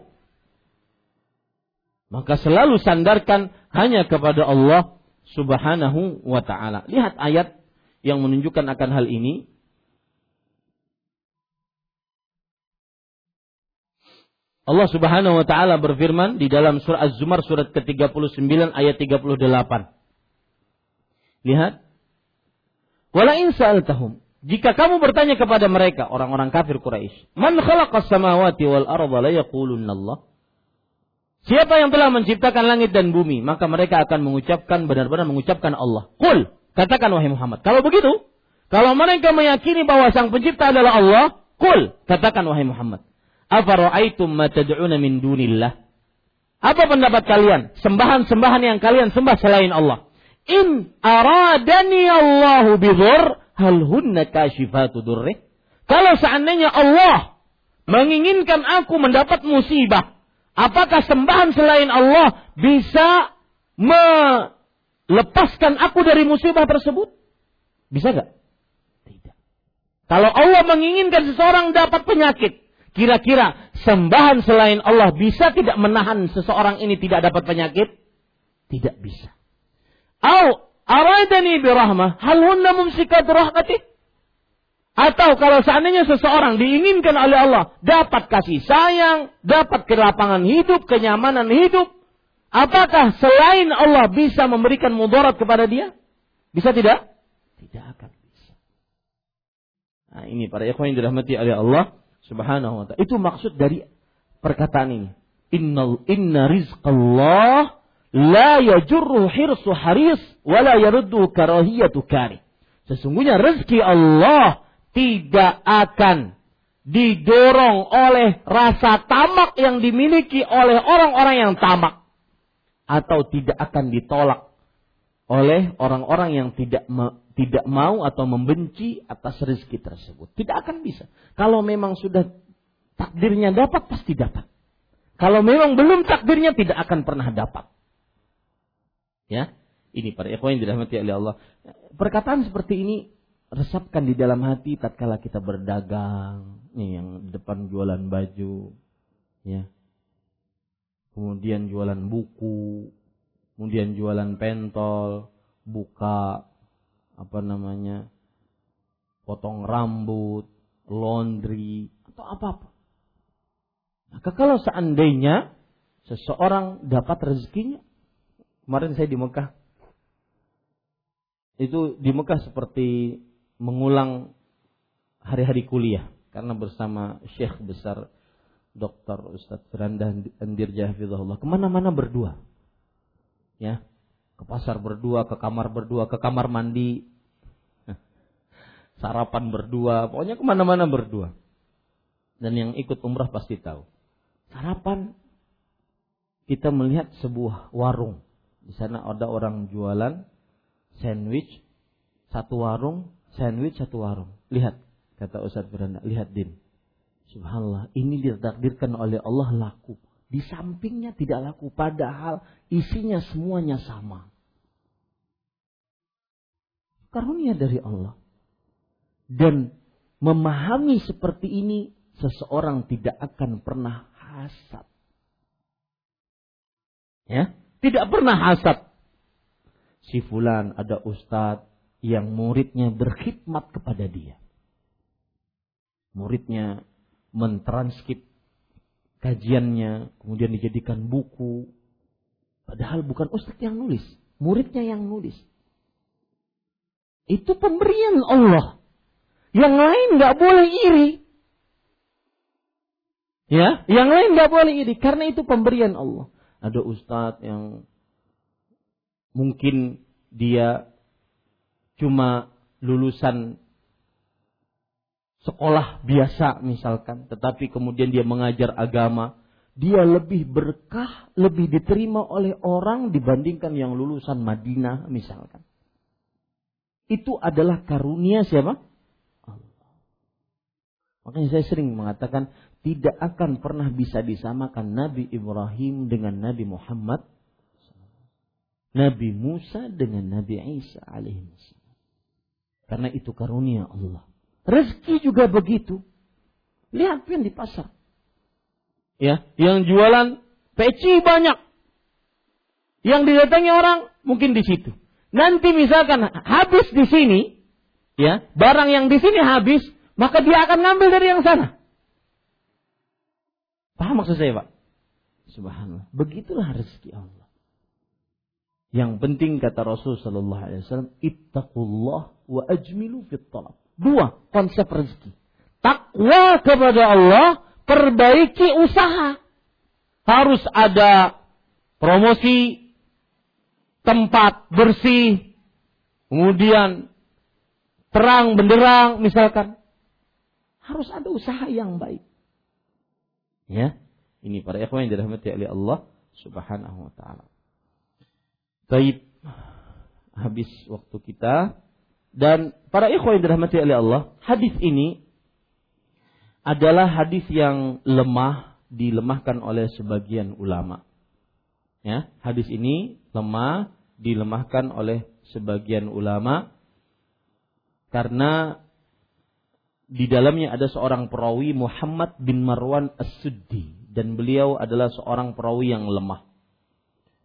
Maka selalu sandarkan hanya kepada Allah Subhanahu wa taala. Lihat ayat yang menunjukkan akan hal ini. Allah Subhanahu wa taala berfirman di dalam surah Az-Zumar surat ke-39 ayat 38. Lihat. Wala in sa'altahum jika kamu bertanya kepada mereka orang-orang kafir Quraisy, "Man khalaqas samawati wal arda la yaqulunallah?" Siapa yang telah menciptakan langit dan bumi, maka mereka akan mengucapkan benar-benar mengucapkan Allah. Qul, katakan wahai Muhammad. Kalau begitu, kalau mereka meyakini bahwa sang pencipta adalah Allah, qul, katakan wahai Muhammad. Afara'aitum ma min dunillah? Apa pendapat kalian? Sembahan-sembahan yang kalian sembah selain Allah. In aradani Allahu bidhur hal hunna kashifatu durrih? Kalau seandainya Allah menginginkan aku mendapat musibah, apakah sembahan selain Allah bisa melepaskan aku dari musibah tersebut? Bisa gak? Tidak. Kalau Allah menginginkan seseorang dapat penyakit, kira-kira sembahan selain Allah bisa tidak menahan seseorang ini tidak dapat penyakit? Tidak bisa. Au aradani birahmah, hal hunna mumsikat rahmatih? Atau kalau seandainya seseorang diinginkan oleh Allah dapat kasih sayang, dapat kelapangan hidup, kenyamanan hidup, apakah selain Allah bisa memberikan mudarat kepada dia? Bisa tidak? Tidak akan bisa. Nah, ini para ikhwan yang dirahmati oleh Allah Subhanahu wa taala. Itu maksud dari perkataan ini. Innal inna rizqallah la yajurru hirsu haris wa la yaruddu karahiyatu kari. Sesungguhnya rezeki Allah tidak akan didorong oleh rasa tamak yang dimiliki oleh orang-orang yang tamak atau tidak akan ditolak oleh orang-orang yang tidak tidak mau atau membenci atas rezeki tersebut. Tidak akan bisa. Kalau memang sudah takdirnya dapat pasti dapat. Kalau memang belum takdirnya tidak akan pernah dapat. Ya, ini para ikhwan yang dirahmati oleh Allah. Perkataan seperti ini resapkan di dalam hati tatkala kita berdagang nih yang depan jualan baju ya kemudian jualan buku kemudian jualan pentol buka apa namanya potong rambut laundry atau apa-apa. Maka kalau seandainya seseorang dapat rezekinya kemarin saya di Mekah itu di Mekah seperti mengulang hari-hari kuliah karena bersama Syekh besar Dr. Ustadz Firanda Andir Jahfidullah ke mana-mana berdua. Ya ke pasar berdua ke kamar berdua ke kamar mandi sarapan berdua pokoknya ke mana-mana berdua dan yang ikut umrah pasti tahu sarapan kita melihat sebuah warung di sana ada orang jualan sandwich satu warung sandwich satu warung. Lihat, kata Ustaz Beranda, lihat Din. Subhanallah, ini ditakdirkan oleh Allah laku. Di sampingnya tidak laku, padahal isinya semuanya sama. Karunia dari Allah. Dan memahami seperti ini, seseorang tidak akan pernah hasad. Ya, tidak pernah hasad. Si fulan ada ustadz, yang muridnya berkhidmat kepada dia. Muridnya mentranskrip kajiannya, kemudian dijadikan buku. Padahal bukan ustadz yang nulis, muridnya yang nulis. Itu pemberian Allah. Yang lain nggak boleh iri. Ya, yang lain nggak boleh iri karena itu pemberian Allah. Ada ustadz yang mungkin dia cuma lulusan sekolah biasa misalkan, tetapi kemudian dia mengajar agama, dia lebih berkah, lebih diterima oleh orang dibandingkan yang lulusan Madinah misalkan. Itu adalah karunia siapa? Allah. Makanya saya sering mengatakan tidak akan pernah bisa disamakan Nabi Ibrahim dengan Nabi Muhammad Nabi Musa dengan Nabi Isa alaihissalam. Karena itu karunia Allah. Rezeki juga begitu. Lihat pun di pasar. Ya, yang jualan peci banyak. Yang didatangi orang mungkin di situ. Nanti misalkan habis di sini, ya, barang yang di sini habis, maka dia akan ngambil dari yang sana. Paham maksud saya, Pak? Subhanallah. Begitulah rezeki Allah. Yang penting kata Rasul sallallahu alaihi wasallam, ittaqullah wa ajmilu fit talab. Dua konsep rezeki. Takwa kepada Allah, perbaiki usaha. Harus ada promosi, tempat bersih, kemudian terang benderang misalkan. Harus ada usaha yang baik. Ya, ini para ikhwan yang dirahmati oleh Allah Subhanahu wa taala. Baik, habis waktu kita dan para ikhwan yang dirahmati oleh Allah, hadis ini adalah hadis yang lemah dilemahkan oleh sebagian ulama. Ya, hadis ini lemah dilemahkan oleh sebagian ulama karena di dalamnya ada seorang perawi Muhammad bin Marwan As-Suddi dan beliau adalah seorang perawi yang lemah.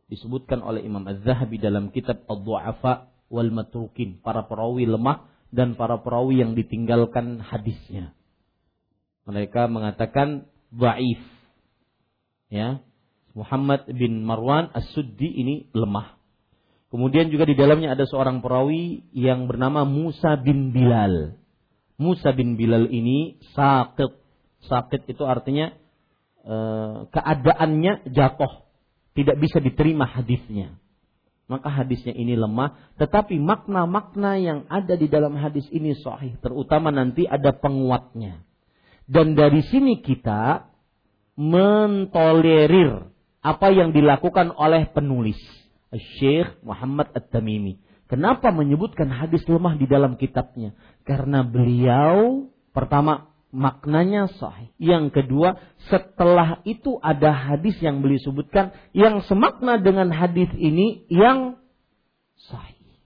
Disebutkan oleh Imam Az-Zahabi dalam kitab Ad-Du'afa wal Matrukin, para perawi lemah dan para perawi yang ditinggalkan hadisnya. Mereka mengatakan dhaif. Ya. Muhammad bin Marwan As-Suddi ini lemah. Kemudian juga di dalamnya ada seorang perawi yang bernama Musa bin Bilal. Musa bin Bilal ini sakit. Sakit itu artinya e, keadaannya jatuh. Tidak bisa diterima hadisnya. Maka hadisnya ini lemah. Tetapi makna-makna yang ada di dalam hadis ini sahih. Terutama nanti ada penguatnya. Dan dari sini kita mentolerir apa yang dilakukan oleh penulis. Syekh Muhammad At-Tamimi. Kenapa menyebutkan hadis lemah di dalam kitabnya? Karena beliau pertama maknanya sahih. Yang kedua, setelah itu ada hadis yang beliau sebutkan yang semakna dengan hadis ini yang sahih.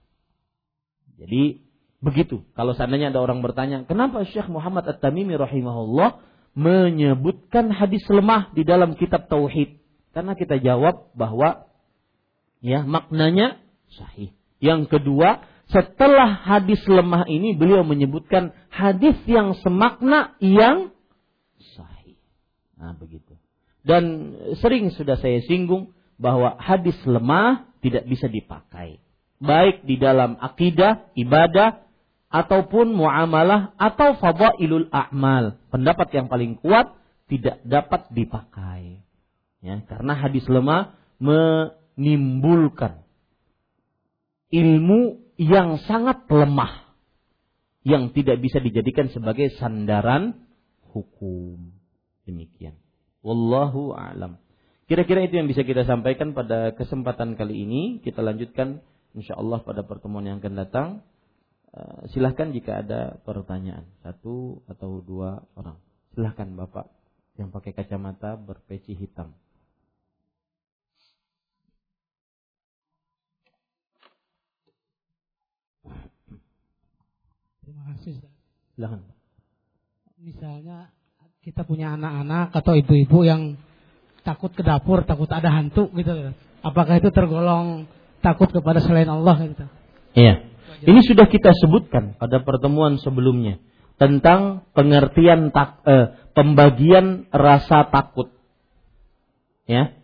Jadi begitu. Kalau seandainya ada orang bertanya, kenapa Syekh Muhammad At-Tamimi rahimahullah menyebutkan hadis lemah di dalam kitab tauhid? Karena kita jawab bahwa ya maknanya sahih. Yang kedua, setelah hadis lemah ini beliau menyebutkan hadis yang semakna yang sahih. Nah, begitu. Dan sering sudah saya singgung bahwa hadis lemah tidak bisa dipakai. Baik di dalam akidah, ibadah, ataupun muamalah atau fadailul a'mal. Pendapat yang paling kuat tidak dapat dipakai. Ya, karena hadis lemah menimbulkan ilmu yang sangat lemah yang tidak bisa dijadikan sebagai sandaran hukum. Demikian. Wallahu a'lam. Kira-kira itu yang bisa kita sampaikan pada kesempatan kali ini. Kita lanjutkan insyaallah pada pertemuan yang akan datang. Uh, silahkan jika ada pertanyaan satu atau dua orang. Silahkan Bapak yang pakai kacamata berpeci hitam. Terima kasih. Silahkan. Misalnya kita punya anak-anak atau ibu-ibu yang takut ke dapur, takut ada hantu gitu. Apakah itu tergolong takut kepada selain Allah gitu? Iya. Ini sudah kita sebutkan pada pertemuan sebelumnya tentang pengertian tak, eh, pembagian rasa takut. Ya.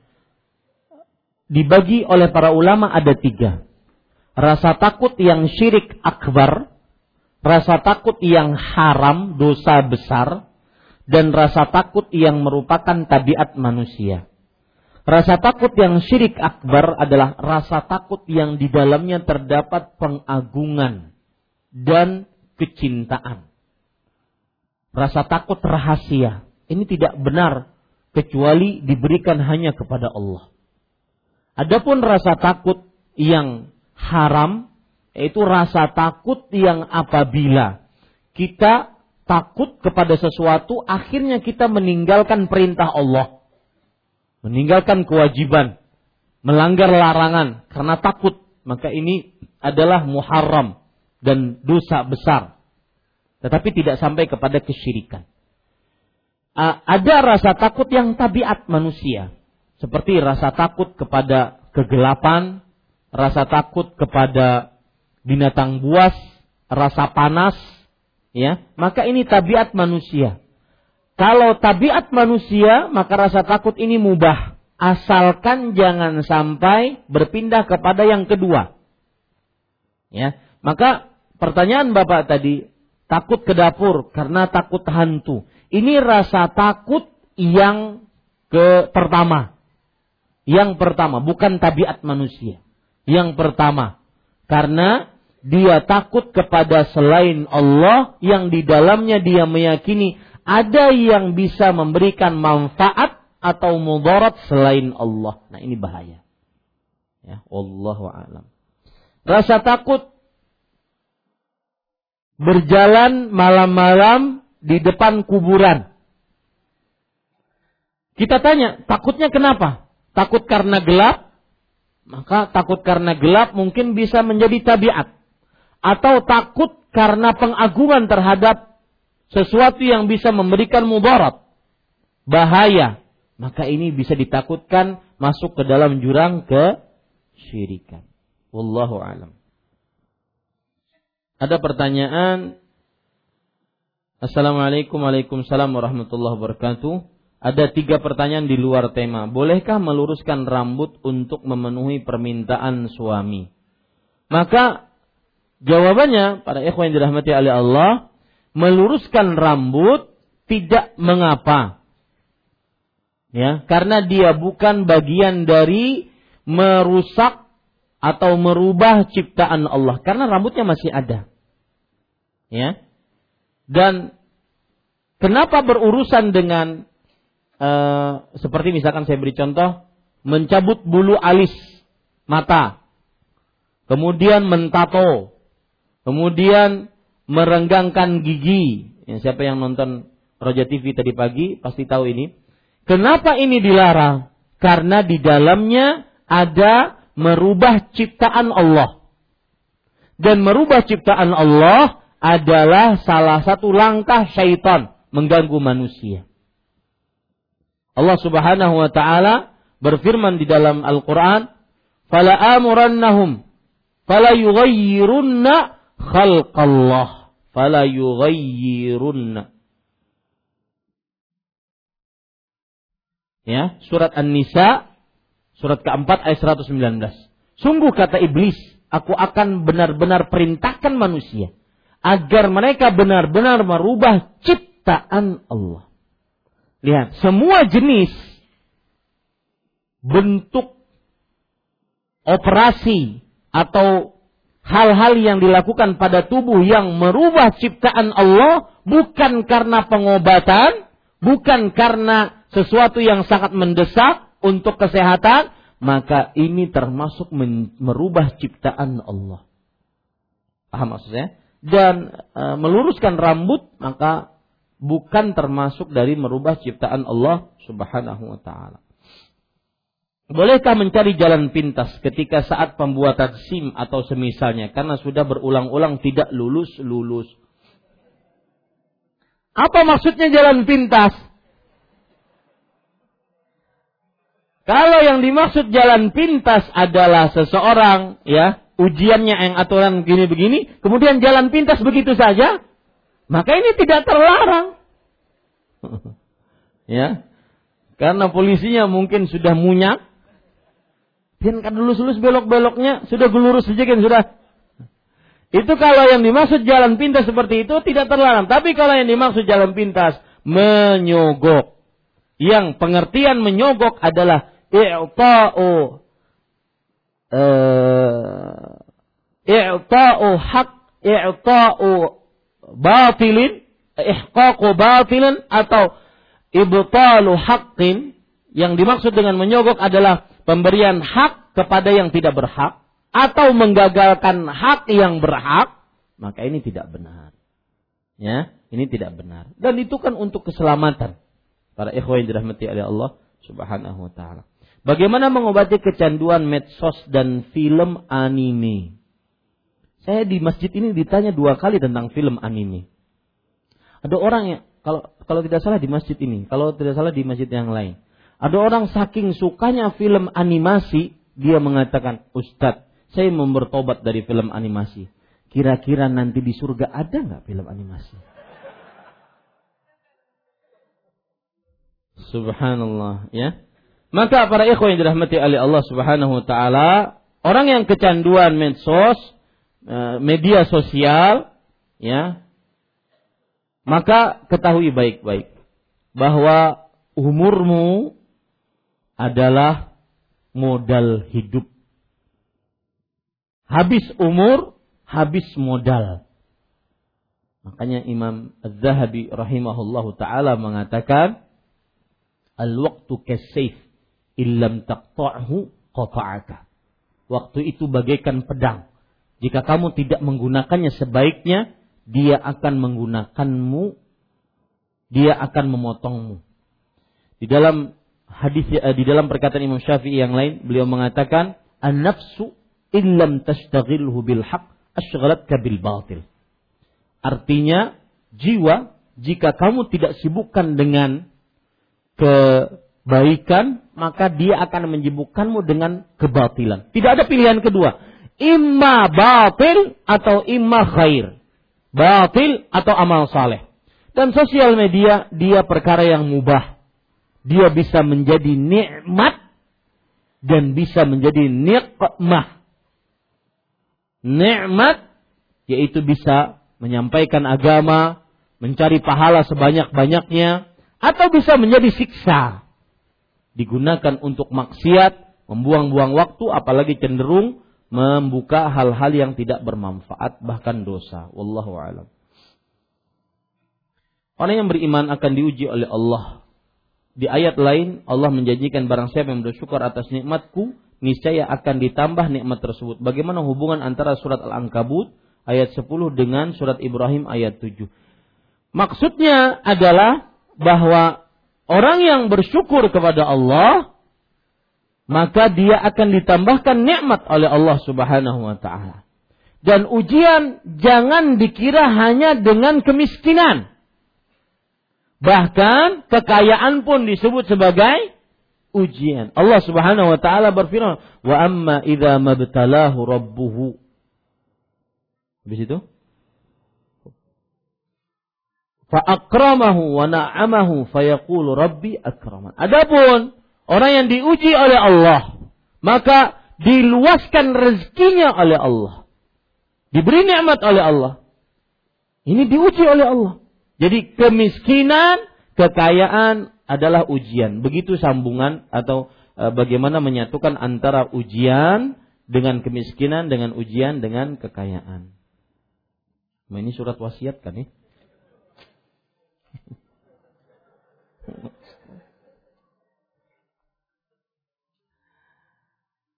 Dibagi oleh para ulama ada tiga. Rasa takut yang syirik akbar, rasa takut yang haram, dosa besar, dan rasa takut yang merupakan tabiat manusia. Rasa takut yang syirik akbar adalah rasa takut yang di dalamnya terdapat pengagungan dan kecintaan. Rasa takut rahasia. Ini tidak benar kecuali diberikan hanya kepada Allah. Adapun rasa takut yang haram yaitu rasa takut yang apabila kita takut kepada sesuatu, akhirnya kita meninggalkan perintah Allah. Meninggalkan kewajiban. Melanggar larangan karena takut. Maka ini adalah muharram dan dosa besar. Tetapi tidak sampai kepada kesyirikan. Ada rasa takut yang tabiat manusia. Seperti rasa takut kepada kegelapan, rasa takut kepada binatang buas, rasa panas, ya, maka ini tabiat manusia. Kalau tabiat manusia, maka rasa takut ini mubah. Asalkan jangan sampai berpindah kepada yang kedua. Ya, maka pertanyaan Bapak tadi, takut ke dapur karena takut hantu. Ini rasa takut yang ke pertama. Yang pertama, bukan tabiat manusia. Yang pertama, karena dia takut kepada selain Allah yang di dalamnya dia meyakini ada yang bisa memberikan manfaat atau mudarat selain Allah. Nah, ini bahaya. Ya, wallahu alam. Rasa takut berjalan malam-malam di depan kuburan. Kita tanya, takutnya kenapa? Takut karena gelap? Maka takut karena gelap mungkin bisa menjadi tabiat. Atau takut karena pengagungan terhadap sesuatu yang bisa memberikan mudarat, bahaya. Maka ini bisa ditakutkan masuk ke dalam jurang ke syirikan. Wallahu alam. Ada pertanyaan Assalamualaikum Waalaikumsalam warahmatullahi wabarakatuh. Ada tiga pertanyaan di luar tema. Bolehkah meluruskan rambut untuk memenuhi permintaan suami? Maka jawabannya para ikhwan yang dirahmati oleh Allah, meluruskan rambut tidak mengapa. Ya, karena dia bukan bagian dari merusak atau merubah ciptaan Allah karena rambutnya masih ada. Ya. Dan kenapa berurusan dengan uh, seperti misalkan saya beri contoh mencabut bulu alis mata, kemudian mentato, kemudian merenggangkan gigi. Ya, siapa yang nonton Roja TV tadi pagi pasti tahu ini. Kenapa ini dilarang? Karena di dalamnya ada merubah ciptaan Allah. Dan merubah ciptaan Allah adalah salah satu langkah syaitan mengganggu manusia. Allah Subhanahu wa taala berfirman di dalam Al-Qur'an, "Fala amurannahum fala yughayyirunna khalqallah." Fala yughayyirunna. Ya, surat An-Nisa surat keempat ayat 119. Sungguh kata iblis, aku akan benar-benar perintahkan manusia agar mereka benar-benar merubah ciptaan Allah. Lihat, semua jenis bentuk operasi atau hal-hal yang dilakukan pada tubuh yang merubah ciptaan Allah bukan karena pengobatan, bukan karena sesuatu yang sangat mendesak untuk kesehatan, maka ini termasuk merubah ciptaan Allah. Paham maksudnya? dan e, meluruskan rambut maka bukan termasuk dari merubah ciptaan Allah Subhanahu wa taala. Bolehkah mencari jalan pintas ketika saat pembuatan SIM atau semisalnya karena sudah berulang-ulang tidak lulus-lulus? Apa maksudnya jalan pintas? Kalau yang dimaksud jalan pintas adalah seseorang ya ujiannya yang aturan begini-begini, kemudian jalan pintas begitu saja, maka ini tidak terlarang. ya. Karena polisinya mungkin sudah munyak. Dan kan lulus-lulus belok-beloknya, sudah gelurus saja kan sudah. Itu kalau yang dimaksud jalan pintas seperti itu tidak terlarang. Tapi kalau yang dimaksud jalan pintas menyogok. Yang pengertian menyogok adalah i'ta'u uh, i'ta'u hak i'ta'u batilin ihqaqu batilin atau ibtalu haqqin yang dimaksud dengan menyogok adalah pemberian hak kepada yang tidak berhak atau menggagalkan hak yang berhak maka ini tidak benar ya ini tidak benar dan itu kan untuk keselamatan para ikhwan yang dirahmati oleh Allah Subhanahu wa taala Bagaimana mengobati kecanduan medsos dan film anime? Saya di masjid ini ditanya dua kali tentang film anime. Ada orang yang kalau kalau tidak salah di masjid ini, kalau tidak salah di masjid yang lain. Ada orang saking sukanya film animasi, dia mengatakan, Ustadz, saya mau bertobat dari film animasi. Kira-kira nanti di surga ada nggak film animasi? Subhanallah, ya. Maka para ikhwan yang dirahmati oleh Allah Subhanahu wa taala, orang yang kecanduan medsos, eh, media sosial, ya, maka ketahui baik-baik bahwa umurmu adalah modal hidup. Habis umur, habis modal. Makanya Imam Az-Zahabi rahimahullahu taala mengatakan al-waqtu kasayf illam taqta'hu qata'aka. Waktu itu bagaikan pedang. Jika kamu tidak menggunakannya sebaiknya, dia akan menggunakanmu, dia akan memotongmu. Di dalam hadis uh, di dalam perkataan Imam Syafi'i yang lain beliau mengatakan an-nafsu illam tastaghilhu bil asghalatka bil batil. Artinya jiwa jika kamu tidak sibukkan dengan kebaikan maka dia akan menyibukkanmu dengan kebatilan. Tidak ada pilihan kedua. Imma batil atau imma khair. Batil atau amal saleh. Dan sosial media dia perkara yang mubah dia bisa menjadi nikmat dan bisa menjadi nikmah. Nikmat yaitu bisa menyampaikan agama, mencari pahala sebanyak-banyaknya, atau bisa menjadi siksa. Digunakan untuk maksiat, membuang-buang waktu, apalagi cenderung membuka hal-hal yang tidak bermanfaat, bahkan dosa. Wallahu alam. Orang yang beriman akan diuji oleh Allah di ayat lain Allah menjanjikan barang siapa yang bersyukur atas nikmatku, niscaya akan ditambah nikmat tersebut. Bagaimana hubungan antara surat Al-Ankabut ayat 10 dengan surat Ibrahim ayat 7? Maksudnya adalah bahwa orang yang bersyukur kepada Allah maka dia akan ditambahkan nikmat oleh Allah Subhanahu wa taala. Dan ujian jangan dikira hanya dengan kemiskinan. Bahkan kekayaan pun disebut sebagai ujian. Allah Subhanahu wa taala berfirman, "Wa amma idza mabtalahu rabbuhu." Habis itu fa akramahu wa na'amahu fayaqulu rabbi akraman. Adapun orang yang diuji oleh Allah, maka diluaskan rezekinya oleh Allah. Diberi nikmat oleh Allah. Ini diuji oleh Allah. Jadi kemiskinan, kekayaan adalah ujian. Begitu sambungan atau e, bagaimana menyatukan antara ujian dengan kemiskinan, dengan ujian, dengan kekayaan. Nah, ini surat wasiat kan ya?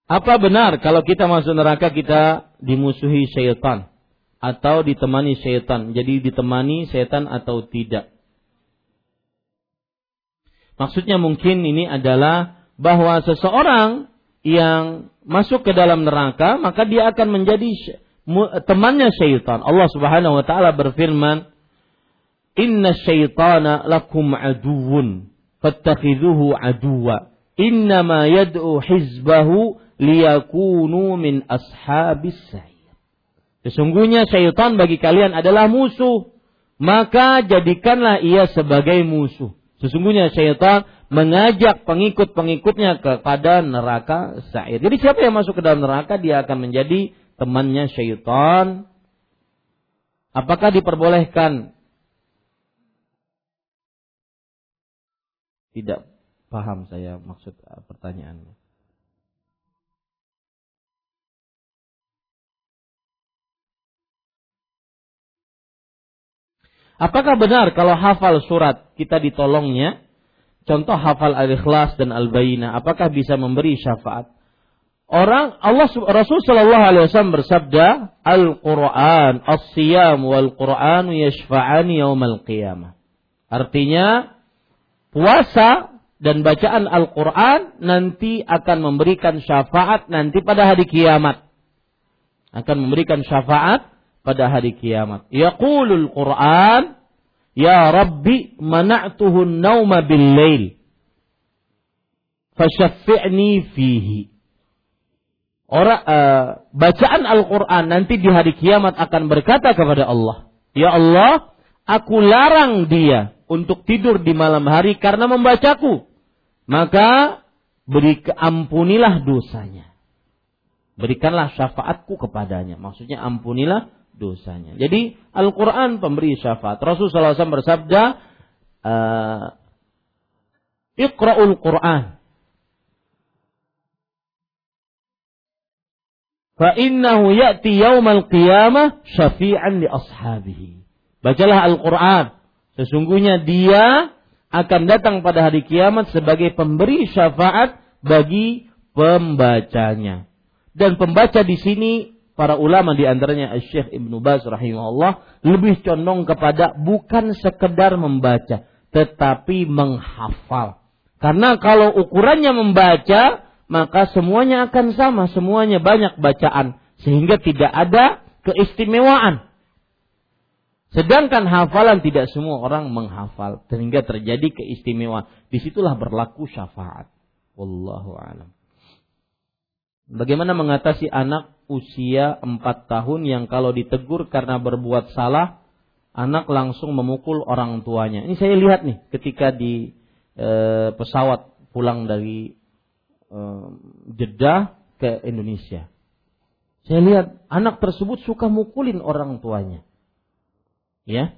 Apa benar kalau kita masuk neraka kita dimusuhi syaitan? Atau ditemani setan. Jadi ditemani setan atau tidak. Maksudnya mungkin ini adalah bahwa seseorang yang masuk ke dalam neraka maka dia akan menjadi temannya syaitan. Allah Subhanahu wa taala berfirman, "Inna syaitana lakum aduwwun fattakhidhuhu aduwa. Innama yad'u hizbahu liyakunu min ashabis sa'ir." Sesungguhnya syaitan bagi kalian adalah musuh. Maka jadikanlah ia sebagai musuh. Sesungguhnya syaitan mengajak pengikut-pengikutnya kepada neraka sa'ir. Jadi siapa yang masuk ke dalam neraka dia akan menjadi temannya syaitan. Apakah diperbolehkan? Tidak paham saya maksud pertanyaannya. Apakah benar kalau hafal surat kita ditolongnya? Contoh hafal Al-Ikhlas dan Al-Bayyinah, apakah bisa memberi syafaat? Orang Allah Rasul sallallahu alaihi wasallam bersabda, "Al-Qur'an, as-siyam wal Qur'an yashfa'ani yaumal qiyamah." Artinya puasa dan bacaan Al-Qur'an nanti akan memberikan syafaat nanti pada hari kiamat. Akan memberikan syafaat pada hari kiamat. Yaqulul Quran, Ya Rabbi mana'tuhu nauma bil lail. Fashaffi'ni fihi. Orang uh, bacaan Al-Qur'an nanti di hari kiamat akan berkata kepada Allah, "Ya Allah, aku larang dia untuk tidur di malam hari karena membacaku. Maka beri keampunilah dosanya. Berikanlah syafaatku kepadanya." Maksudnya ampunilah dosanya. Jadi Al-Quran pemberi syafaat. Rasulullah SAW bersabda, uh, Iqra'ul Quran. Fa'innahu ya'ti yawmal qiyamah syafi'an li ashabihi. Bacalah Al-Quran. Sesungguhnya dia akan datang pada hari kiamat sebagai pemberi syafaat bagi pembacanya. Dan pembaca di sini para ulama di antaranya Syekh Ibnu Baz rahimahullah lebih condong kepada bukan sekedar membaca tetapi menghafal. Karena kalau ukurannya membaca, maka semuanya akan sama, semuanya banyak bacaan sehingga tidak ada keistimewaan. Sedangkan hafalan tidak semua orang menghafal sehingga terjadi keistimewaan. Di situlah berlaku syafaat. Wallahu alam. Bagaimana mengatasi anak usia 4 tahun yang kalau ditegur karena berbuat salah, anak langsung memukul orang tuanya. Ini saya lihat nih ketika di e, pesawat pulang dari e, Jeddah ke Indonesia. Saya lihat anak tersebut suka mukulin orang tuanya. Ya.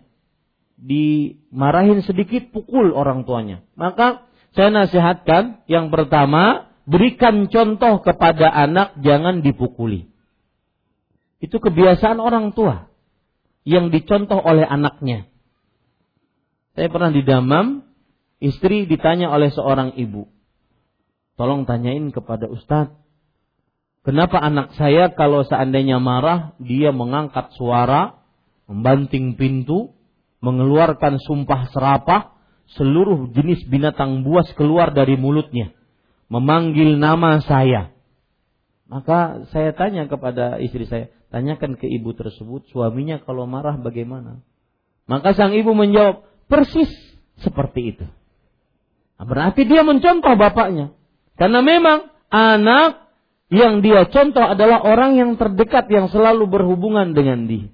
Dimarahin sedikit pukul orang tuanya. Maka saya nasihatkan yang pertama berikan contoh kepada anak jangan dipukuli. Itu kebiasaan orang tua yang dicontoh oleh anaknya. Saya pernah di Damam, istri ditanya oleh seorang ibu. Tolong tanyain kepada ustadz, Kenapa anak saya kalau seandainya marah, dia mengangkat suara, membanting pintu, mengeluarkan sumpah serapah, seluruh jenis binatang buas keluar dari mulutnya, memanggil nama saya. Maka saya tanya kepada istri saya, tanyakan ke ibu tersebut, suaminya kalau marah bagaimana? Maka sang ibu menjawab, persis seperti itu. Nah, berarti dia mencontoh bapaknya. Karena memang anak yang dia contoh adalah orang yang terdekat yang selalu berhubungan dengan dia,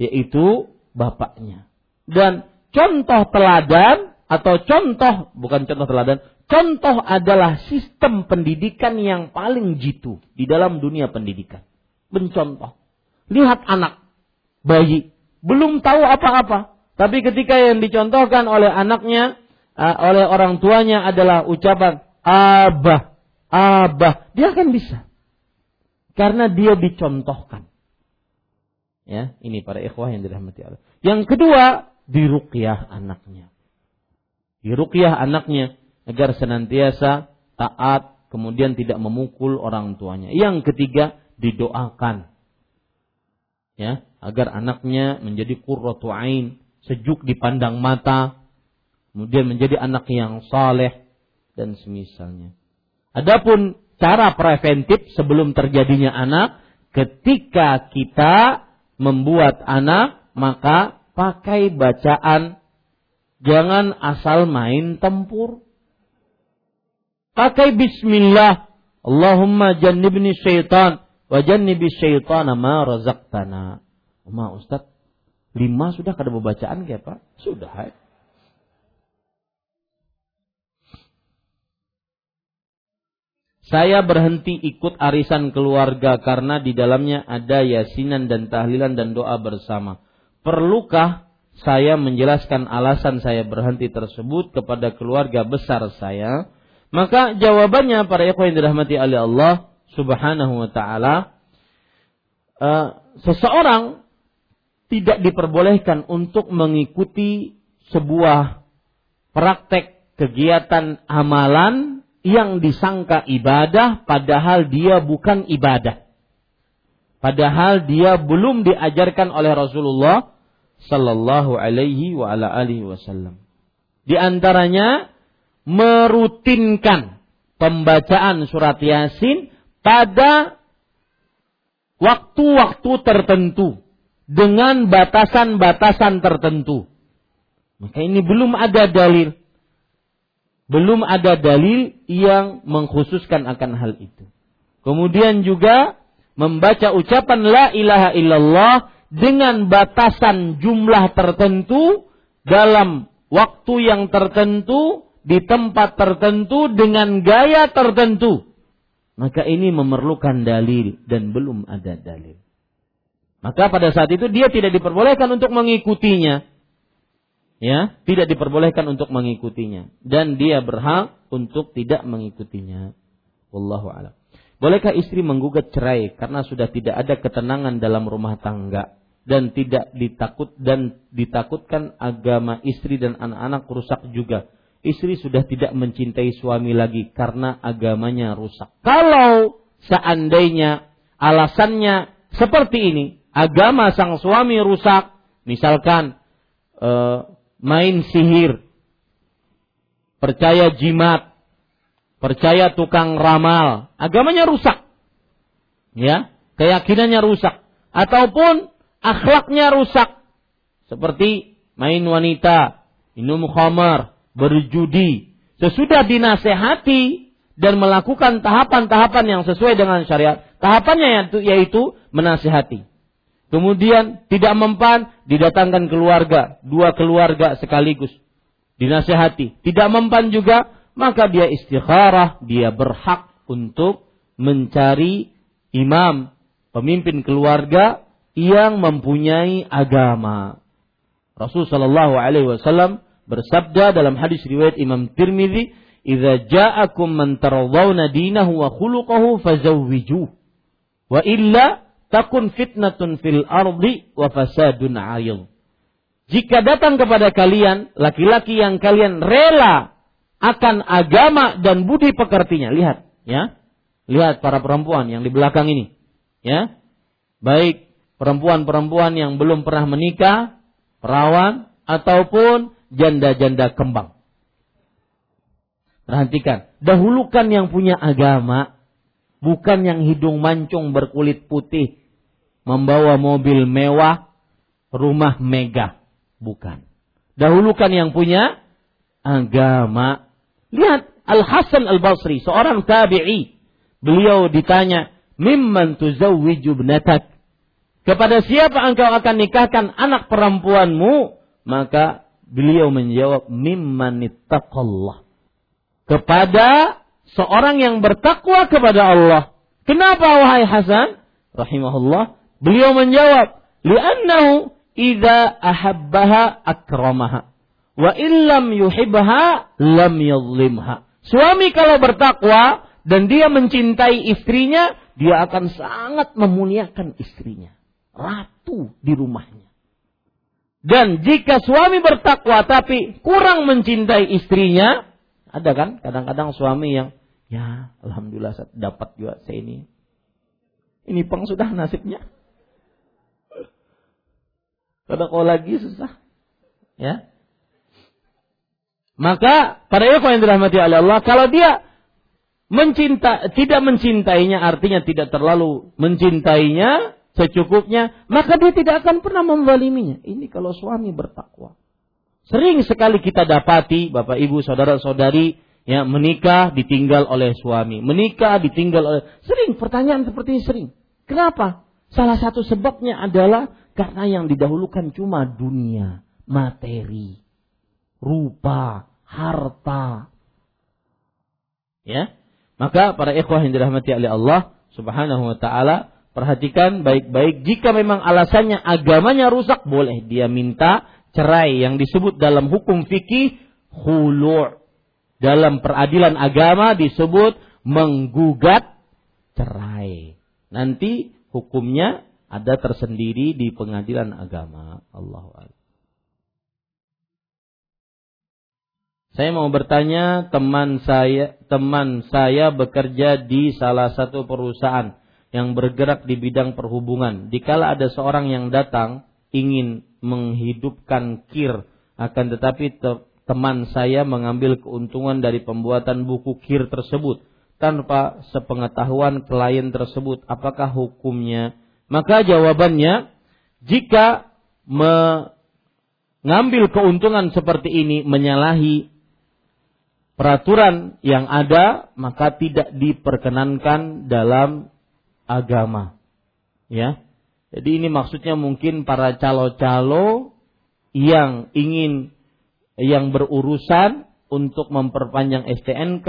yaitu bapaknya. Dan contoh teladan atau contoh bukan contoh teladan, contoh adalah sistem pendidikan yang paling jitu di dalam dunia pendidikan. Mencontoh. Lihat anak bayi belum tahu apa-apa, tapi ketika yang dicontohkan oleh anaknya uh, oleh orang tuanya adalah ucapan abah abah, dia akan bisa. Karena dia dicontohkan. Ya, ini para ikhwah yang dirahmati Allah. Yang kedua, diruqyah anaknya. Diruqyah anaknya agar senantiasa taat, kemudian tidak memukul orang tuanya. Yang ketiga, didoakan. Ya, agar anaknya menjadi qurratu ain, sejuk dipandang mata, kemudian menjadi anak yang saleh dan semisalnya. Adapun cara preventif sebelum terjadinya anak, ketika kita membuat anak, maka pakai bacaan jangan asal main tempur. Pakai bismillah. Allahumma jannibni syaitan wa jannibi syaitan ma razaqtana. Ma Ustaz, lima sudah kada bacaan ya Pak? Sudah. Ya. Saya berhenti ikut arisan keluarga karena di dalamnya ada yasinan dan tahlilan dan doa bersama. Perlukah saya menjelaskan alasan saya berhenti tersebut kepada keluarga besar saya? Maka jawabannya para ikhwan yang dirahmati oleh Allah Subhanahu wa taala uh, seseorang tidak diperbolehkan untuk mengikuti sebuah praktek kegiatan amalan yang disangka ibadah padahal dia bukan ibadah. Padahal dia belum diajarkan oleh Rasulullah sallallahu alaihi wa ala alihi wasallam. Di antaranya merutinkan pembacaan surat Yasin pada waktu-waktu tertentu dengan batasan-batasan tertentu. Maka ini belum ada dalil belum ada dalil yang mengkhususkan akan hal itu. Kemudian juga membaca ucapan la ilaha illallah dengan batasan jumlah tertentu dalam waktu yang tertentu di tempat tertentu dengan gaya tertentu. Maka ini memerlukan dalil dan belum ada dalil. Maka pada saat itu dia tidak diperbolehkan untuk mengikutinya ya tidak diperbolehkan untuk mengikutinya dan dia berhak untuk tidak mengikutinya. Wallahu a'lam. Bolehkah istri menggugat cerai karena sudah tidak ada ketenangan dalam rumah tangga dan tidak ditakut dan ditakutkan agama istri dan anak-anak rusak juga. Istri sudah tidak mencintai suami lagi karena agamanya rusak. Kalau seandainya alasannya seperti ini, agama sang suami rusak, misalkan eh, main sihir percaya jimat, percaya tukang ramal, agamanya rusak. Ya, keyakinannya rusak ataupun akhlaknya rusak. Seperti main wanita, minum khamar, berjudi. Sesudah dinasehati dan melakukan tahapan-tahapan yang sesuai dengan syariat, tahapannya yaitu, yaitu menasehati. Kemudian tidak mempan, didatangkan keluarga, dua keluarga sekaligus. Dinasehati. Tidak mempan juga, maka dia istikharah, dia berhak untuk mencari imam, pemimpin keluarga yang mempunyai agama. Rasul Shallallahu Wasallam bersabda dalam hadis riwayat Imam Tirmidzi, "Idza ja'akum man tarawdawna dinahu wa khuluquhu fazawwijuh, wa illa takun fitnatun fil ardi wa fasadun 'ayil." Jika datang kepada kalian laki-laki yang kalian rela akan agama dan budi pekertinya, lihat, ya. Lihat para perempuan yang di belakang ini, ya. Baik perempuan-perempuan yang belum pernah menikah, perawan ataupun janda-janda kembang. Perhatikan, dahulukan yang punya agama, bukan yang hidung mancung berkulit putih, membawa mobil mewah, rumah megah, bukan. Dahulukan yang punya agama. Lihat Al Hasan Al Basri, seorang tabi'i, beliau ditanya, "Mimman tuzawwiju ibnatak?" Kepada siapa engkau akan nikahkan anak perempuanmu? Maka Beliau menjawab mimman ittaqallah. Kepada seorang yang bertakwa kepada Allah. Kenapa wahai Hasan? Rahimahullah. Beliau menjawab, li'annahu idza ahabbaha akramaha wa illam yuhibha lam yadhlimha. Suami kalau bertakwa dan dia mencintai istrinya, dia akan sangat memuliakan istrinya. Ratu di rumahnya. Dan jika suami bertakwa tapi kurang mencintai istrinya, ada kan kadang-kadang suami yang ya alhamdulillah dapat juga saya ini. Ini peng sudah nasibnya. Kadang kalau lagi susah. Ya. Maka para ikhwan yang dirahmati oleh Allah, kalau dia mencinta tidak mencintainya artinya tidak terlalu mencintainya, secukupnya, maka dia tidak akan pernah membaliminya. Ini kalau suami bertakwa. Sering sekali kita dapati Bapak Ibu saudara-saudari ya menikah ditinggal oleh suami, menikah ditinggal oleh sering pertanyaan seperti ini sering. Kenapa? Salah satu sebabnya adalah karena yang didahulukan cuma dunia, materi, rupa, harta. Ya. Maka para ikhwah yang dirahmati oleh Allah Subhanahu wa taala Perhatikan baik-baik. Jika memang alasannya agamanya rusak, boleh dia minta cerai yang disebut dalam hukum fikih khulu'. Dalam peradilan agama disebut menggugat cerai. Nanti hukumnya ada tersendiri di pengadilan agama. Allah Saya mau bertanya, teman saya teman saya bekerja di salah satu perusahaan yang bergerak di bidang perhubungan. Dikala ada seorang yang datang ingin menghidupkan kir, akan tetapi te teman saya mengambil keuntungan dari pembuatan buku kir tersebut tanpa sepengetahuan klien tersebut, apakah hukumnya? Maka jawabannya, jika mengambil keuntungan seperti ini menyalahi peraturan yang ada, maka tidak diperkenankan dalam agama. Ya. Jadi ini maksudnya mungkin para calo-calo yang ingin yang berurusan untuk memperpanjang STNK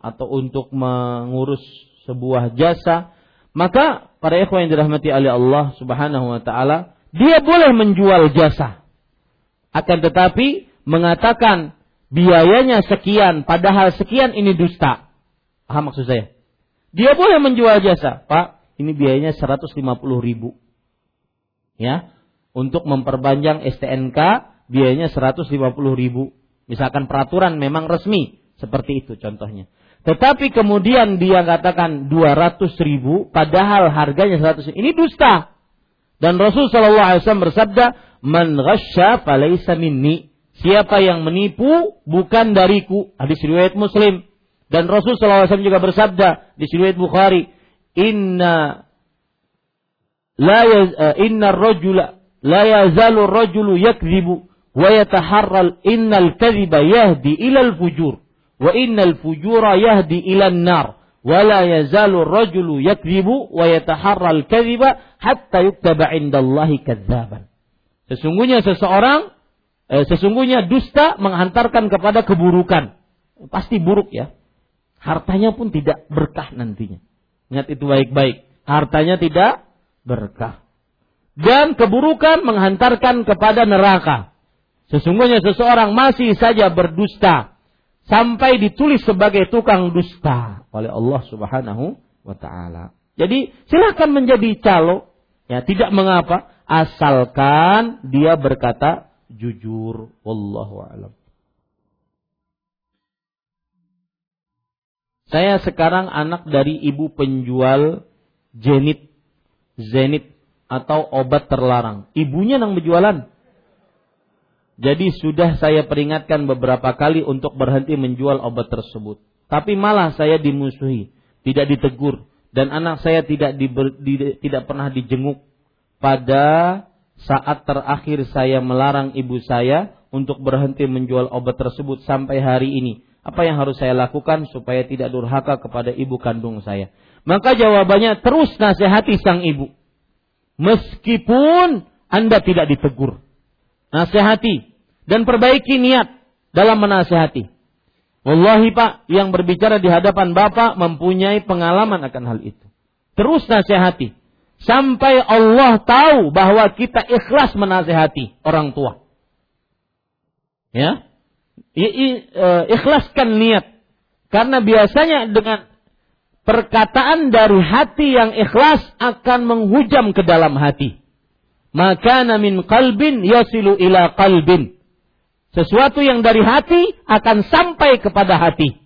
atau untuk mengurus sebuah jasa, maka para ikhwan yang dirahmati oleh Allah Subhanahu wa taala, dia boleh menjual jasa. Akan tetapi mengatakan biayanya sekian padahal sekian ini dusta. Paham maksud saya? Dia boleh menjual jasa, Pak. Ini biayanya 150 ribu. Ya, untuk memperpanjang STNK biayanya 150 ribu. Misalkan peraturan memang resmi seperti itu contohnya. Tetapi kemudian dia katakan 200 ribu, padahal harganya 100 ribu. Ini dusta. Dan Rasul Shallallahu Alaihi Wasallam bersabda, "Man ghasya minni." Siapa yang menipu bukan dariku. Hadis riwayat Muslim. Dan Rasul SAW juga bersabda di riwayat Bukhari, "Inna la yaz, uh, inna rajula la yazalu rajulu yakdzibu wa yataharral innal kadhiba yahdi ila al-fujur wa innal fujura yahdi ila an-nar wa la yazalu rajulu yakdzibu wa yataharral kadhiba hatta yuktaba indallahi kadzaban." Sesungguhnya seseorang eh, sesungguhnya dusta menghantarkan kepada keburukan. Pasti buruk ya Hartanya pun tidak berkah nantinya. Ingat itu baik-baik. Hartanya tidak berkah. Dan keburukan menghantarkan kepada neraka. Sesungguhnya seseorang masih saja berdusta sampai ditulis sebagai tukang dusta oleh Allah Subhanahu wa taala. Jadi silakan menjadi calo, ya tidak mengapa asalkan dia berkata jujur wallahu alam. Saya sekarang anak dari ibu penjual jenit, zenit atau obat terlarang. Ibunya yang berjualan. Jadi sudah saya peringatkan beberapa kali untuk berhenti menjual obat tersebut. Tapi malah saya dimusuhi, tidak ditegur dan anak saya tidak di, di, tidak pernah dijenguk pada saat terakhir saya melarang ibu saya untuk berhenti menjual obat tersebut sampai hari ini. Apa yang harus saya lakukan supaya tidak durhaka kepada ibu kandung saya? Maka jawabannya terus nasihati sang ibu. Meskipun Anda tidak ditegur. Nasihati dan perbaiki niat dalam menasihati. Wallahi Pak, yang berbicara di hadapan Bapak mempunyai pengalaman akan hal itu. Terus nasihati sampai Allah tahu bahwa kita ikhlas menasehati orang tua. Ya. I, e, ikhlaskan niat. Karena biasanya dengan perkataan dari hati yang ikhlas akan menghujam ke dalam hati. Maka min kalbin yasilu ila kalbin. Sesuatu yang dari hati akan sampai kepada hati.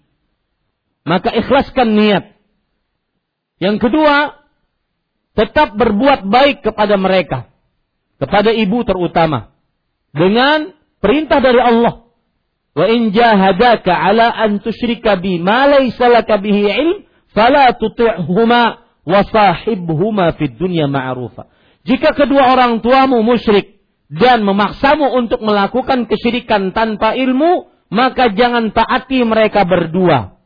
Maka ikhlaskan niat. Yang kedua, tetap berbuat baik kepada mereka, kepada ibu terutama, dengan perintah dari Allah. Wa in jahadaka ala an tusyrika bi ma laysa laka bihi ilm fala tuti'huma wa sahibhuma fid dunya ma'rufa. Jika kedua orang tuamu musyrik dan memaksamu untuk melakukan kesyirikan tanpa ilmu, maka jangan taati mereka berdua.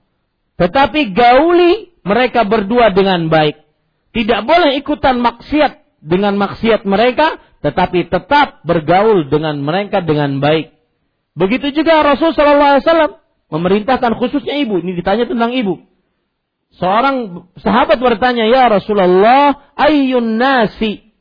Tetapi gauli mereka berdua dengan baik. Tidak boleh ikutan maksiat dengan maksiat mereka, tetapi tetap bergaul dengan mereka dengan baik. Begitu juga Rasul Wasallam memerintahkan khususnya ibu. Ini ditanya tentang ibu. Seorang sahabat bertanya, Ya Rasulullah, ayyun nasi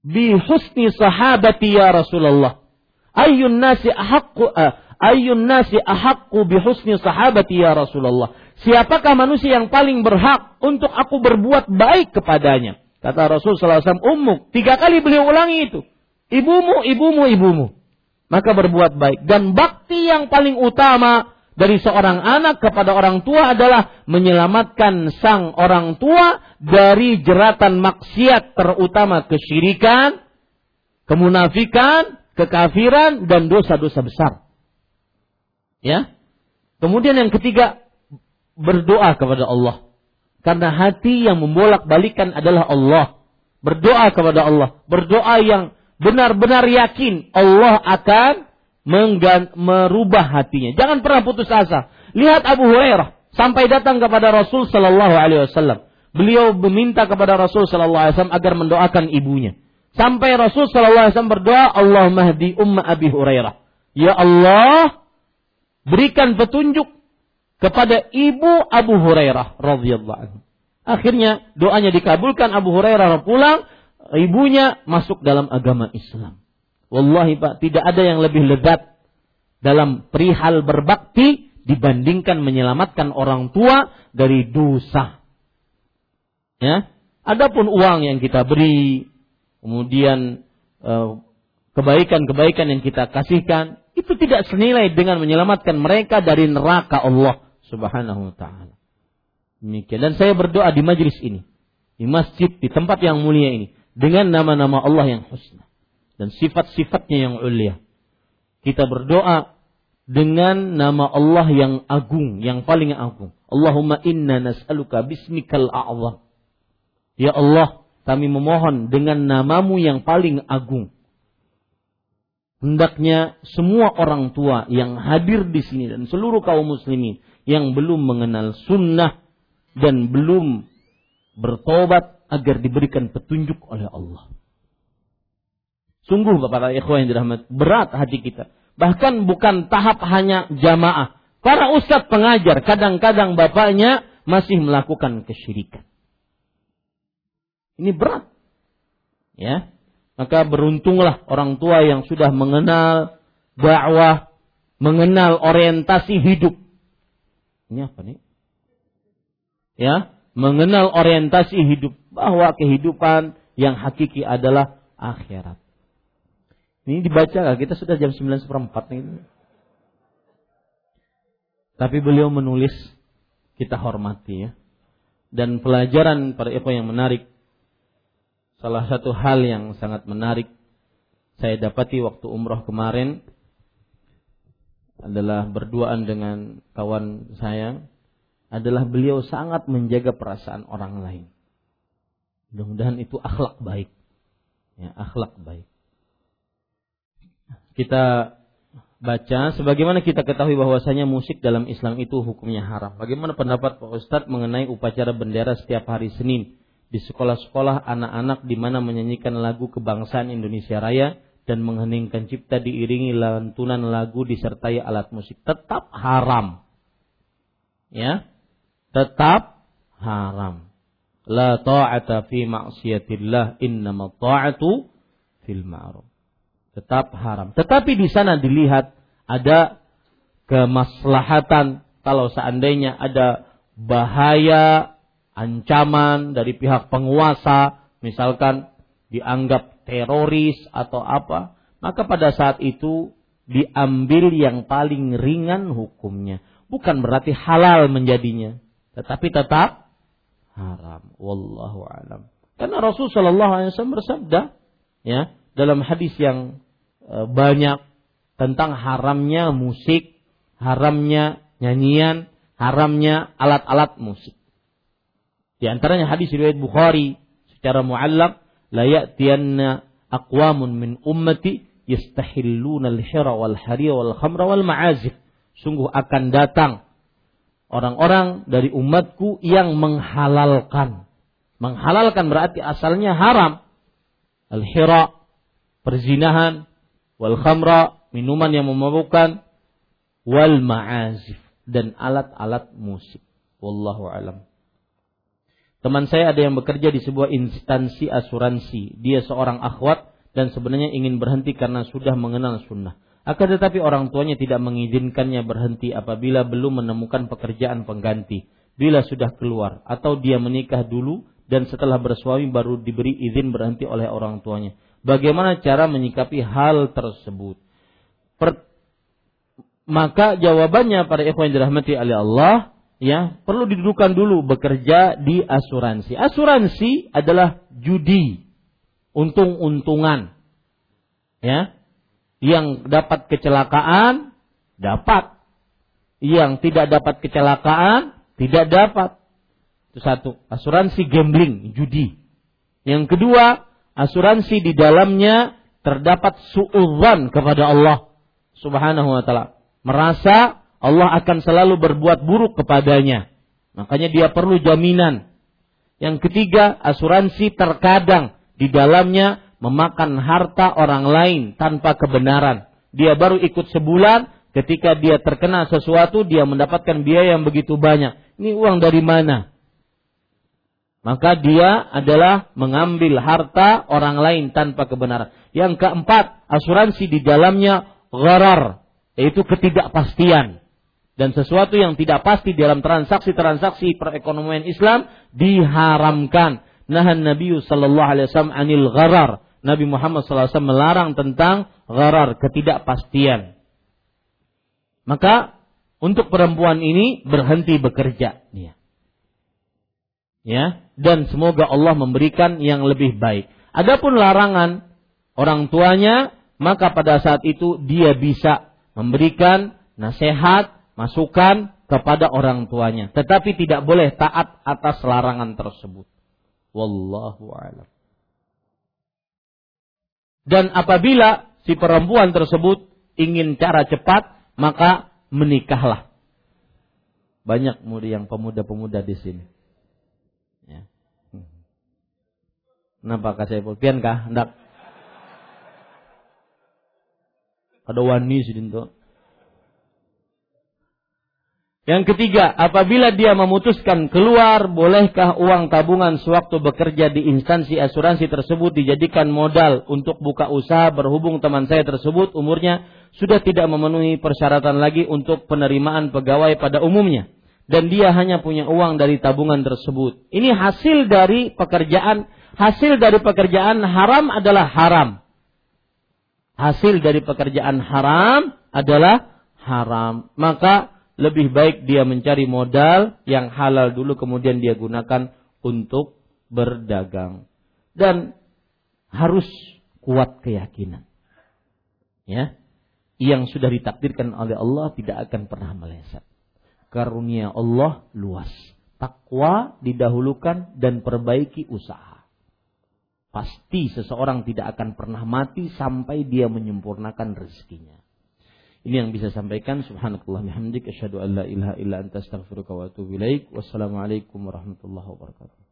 bi husni sahabati ya Rasulullah. Ayyun nasi ahaqqu uh, ayyun nasi ahaqqu bi husni sahabati ya Rasulullah. Siapakah manusia yang paling berhak untuk aku berbuat baik kepadanya? Kata Rasul SAW, ummuk. Tiga kali beliau ulangi itu. Ibumu, ibumu, ibumu. Maka berbuat baik. Dan bakti yang paling utama dari seorang anak kepada orang tua adalah menyelamatkan sang orang tua dari jeratan maksiat terutama kesyirikan, kemunafikan, kekafiran dan dosa-dosa besar. Ya. Kemudian yang ketiga, berdoa kepada Allah. Karena hati yang membolak-balikan adalah Allah. Berdoa kepada Allah. Berdoa yang benar-benar yakin Allah akan merubah hatinya. Jangan pernah putus asa. Lihat Abu Hurairah sampai datang kepada Rasul Sallallahu Alaihi Wasallam. Beliau meminta kepada Rasul Sallallahu Alaihi Wasallam agar mendoakan ibunya. Sampai Rasul Sallallahu Alaihi Wasallam berdoa, Allah mahdi umma Abi Hurairah. Ya Allah, berikan petunjuk kepada ibu Abu Hurairah radhiyallahu anhu. Akhirnya doanya dikabulkan Abu Hurairah pulang, ibunya masuk dalam agama Islam. Wallahi Pak, tidak ada yang lebih lezat dalam perihal berbakti dibandingkan menyelamatkan orang tua dari dosa. Ya. Adapun uang yang kita beri, kemudian eh, kebaikan-kebaikan yang kita kasihkan, itu tidak senilai dengan menyelamatkan mereka dari neraka Allah Subhanahu wa taala. Demikian dan saya berdoa di majlis ini, di masjid, di tempat yang mulia ini dengan nama-nama Allah yang husna. dan sifat-sifatnya yang ulia. Kita berdoa dengan nama Allah yang agung, yang paling agung. Allahumma inna nas'aluka bismikal a'zam. Ya Allah, kami memohon dengan namamu yang paling agung. Hendaknya semua orang tua yang hadir di sini dan seluruh kaum muslimin yang belum mengenal sunnah dan belum bertobat agar diberikan petunjuk oleh Allah. Sungguh Bapak Ikhwan yang dirahmat, berat hati kita. Bahkan bukan tahap hanya jamaah. Para ustadz pengajar, kadang-kadang bapaknya masih melakukan kesyirikan. Ini berat. Ya, maka beruntunglah orang tua yang sudah mengenal dakwah, mengenal orientasi hidup. Ini apa nih? Ya, mengenal orientasi hidup bahwa kehidupan yang hakiki adalah akhirat. Ini dibaca? Kita sudah jam 9 seperempat nih. Tapi beliau menulis kita hormati ya. Dan pelajaran pada ikhwan yang menarik Salah satu hal yang sangat menarik saya dapati waktu umroh kemarin adalah berduaan dengan kawan saya adalah beliau sangat menjaga perasaan orang lain. Mudah-mudahan itu akhlak baik. Ya, akhlak baik. Kita baca sebagaimana kita ketahui bahwasanya musik dalam Islam itu hukumnya haram. Bagaimana pendapat Pak Ustadz mengenai upacara bendera setiap hari Senin? di sekolah-sekolah anak-anak di mana menyanyikan lagu kebangsaan Indonesia Raya dan mengheningkan cipta diiringi lantunan lagu disertai alat musik tetap haram. Ya. Tetap haram. La ta'ata fi maksiatillah innama ta'atu fil ma'ruf. Tetap haram. Tetapi di sana dilihat ada kemaslahatan kalau seandainya ada bahaya ancaman dari pihak penguasa, misalkan dianggap teroris atau apa, maka pada saat itu diambil yang paling ringan hukumnya. Bukan berarti halal menjadinya, tetapi tetap haram. Wallahu alam. Karena Rasul Shallallahu Alaihi Wasallam bersabda, ya dalam hadis yang e, banyak tentang haramnya musik, haramnya nyanyian, haramnya alat-alat musik. Di antaranya hadis riwayat Bukhari secara muallaq la ya'tiyanna aqwamun min ummati yastahilluna al-hira wal hariya wal khamra wal ma'azif. Sungguh akan datang orang-orang dari umatku yang menghalalkan. Menghalalkan berarti asalnya haram. Al-hira, perzinahan, wal khamra, minuman yang memabukkan, wal ma'azif dan alat-alat musik. Wallahu alam. Teman saya ada yang bekerja di sebuah instansi asuransi. Dia seorang akhwat dan sebenarnya ingin berhenti karena sudah mengenal sunnah. Akan tetapi orang tuanya tidak mengizinkannya berhenti apabila belum menemukan pekerjaan pengganti. Bila sudah keluar atau dia menikah dulu dan setelah bersuami baru diberi izin berhenti oleh orang tuanya. Bagaimana cara menyikapi hal tersebut? Per, maka jawabannya pada ikhwan dirahmati oleh Allah, ya perlu didudukan dulu bekerja di asuransi. Asuransi adalah judi, untung-untungan. Ya. Yang dapat kecelakaan dapat. Yang tidak dapat kecelakaan tidak dapat. Itu satu, asuransi gambling, judi. Yang kedua, asuransi di dalamnya terdapat suudzon kepada Allah Subhanahu wa taala. Merasa Allah akan selalu berbuat buruk kepadanya. Makanya dia perlu jaminan. Yang ketiga, asuransi terkadang di dalamnya memakan harta orang lain tanpa kebenaran. Dia baru ikut sebulan, ketika dia terkena sesuatu, dia mendapatkan biaya yang begitu banyak. Ini uang dari mana? Maka dia adalah mengambil harta orang lain tanpa kebenaran. Yang keempat, asuransi di dalamnya gharar, yaitu ketidakpastian dan sesuatu yang tidak pasti dalam transaksi-transaksi perekonomian Islam diharamkan. Nahan Nabi sallallahu alaihi wasallam anil gharar. Nabi Muhammad wasallam melarang tentang gharar, ketidakpastian. Maka untuk perempuan ini berhenti bekerja dia. Ya, dan semoga Allah memberikan yang lebih baik. Adapun larangan orang tuanya, maka pada saat itu dia bisa memberikan nasihat, masukan kepada orang tuanya. Tetapi tidak boleh taat atas larangan tersebut. Wallahu a'lam. Dan apabila si perempuan tersebut ingin cara cepat, maka menikahlah. Banyak yang pemuda-pemuda di sini. Ya. Kenapa kasih Pian kah? Hendak. Ada wani sih Yang ketiga, apabila dia memutuskan keluar, bolehkah uang tabungan sewaktu bekerja di instansi asuransi tersebut dijadikan modal untuk buka usaha berhubung teman saya tersebut umurnya sudah tidak memenuhi persyaratan lagi untuk penerimaan pegawai pada umumnya. Dan dia hanya punya uang dari tabungan tersebut. Ini hasil dari pekerjaan, hasil dari pekerjaan haram adalah haram. Hasil dari pekerjaan haram adalah haram. Maka lebih baik dia mencari modal yang halal dulu kemudian dia gunakan untuk berdagang. Dan harus kuat keyakinan. Ya. Yang sudah ditakdirkan oleh Allah tidak akan pernah meleset. Karunia Allah luas. Takwa didahulukan dan perbaiki usaha. Pasti seseorang tidak akan pernah mati sampai dia menyempurnakan rezekinya ini yang bisa sampaikan. Subhanakallah bihamdik. Asyhadu an la ilaha illa anta astaghfiruka wa atubu ilaik. Wassalamualaikum warahmatullahi wabarakatuh.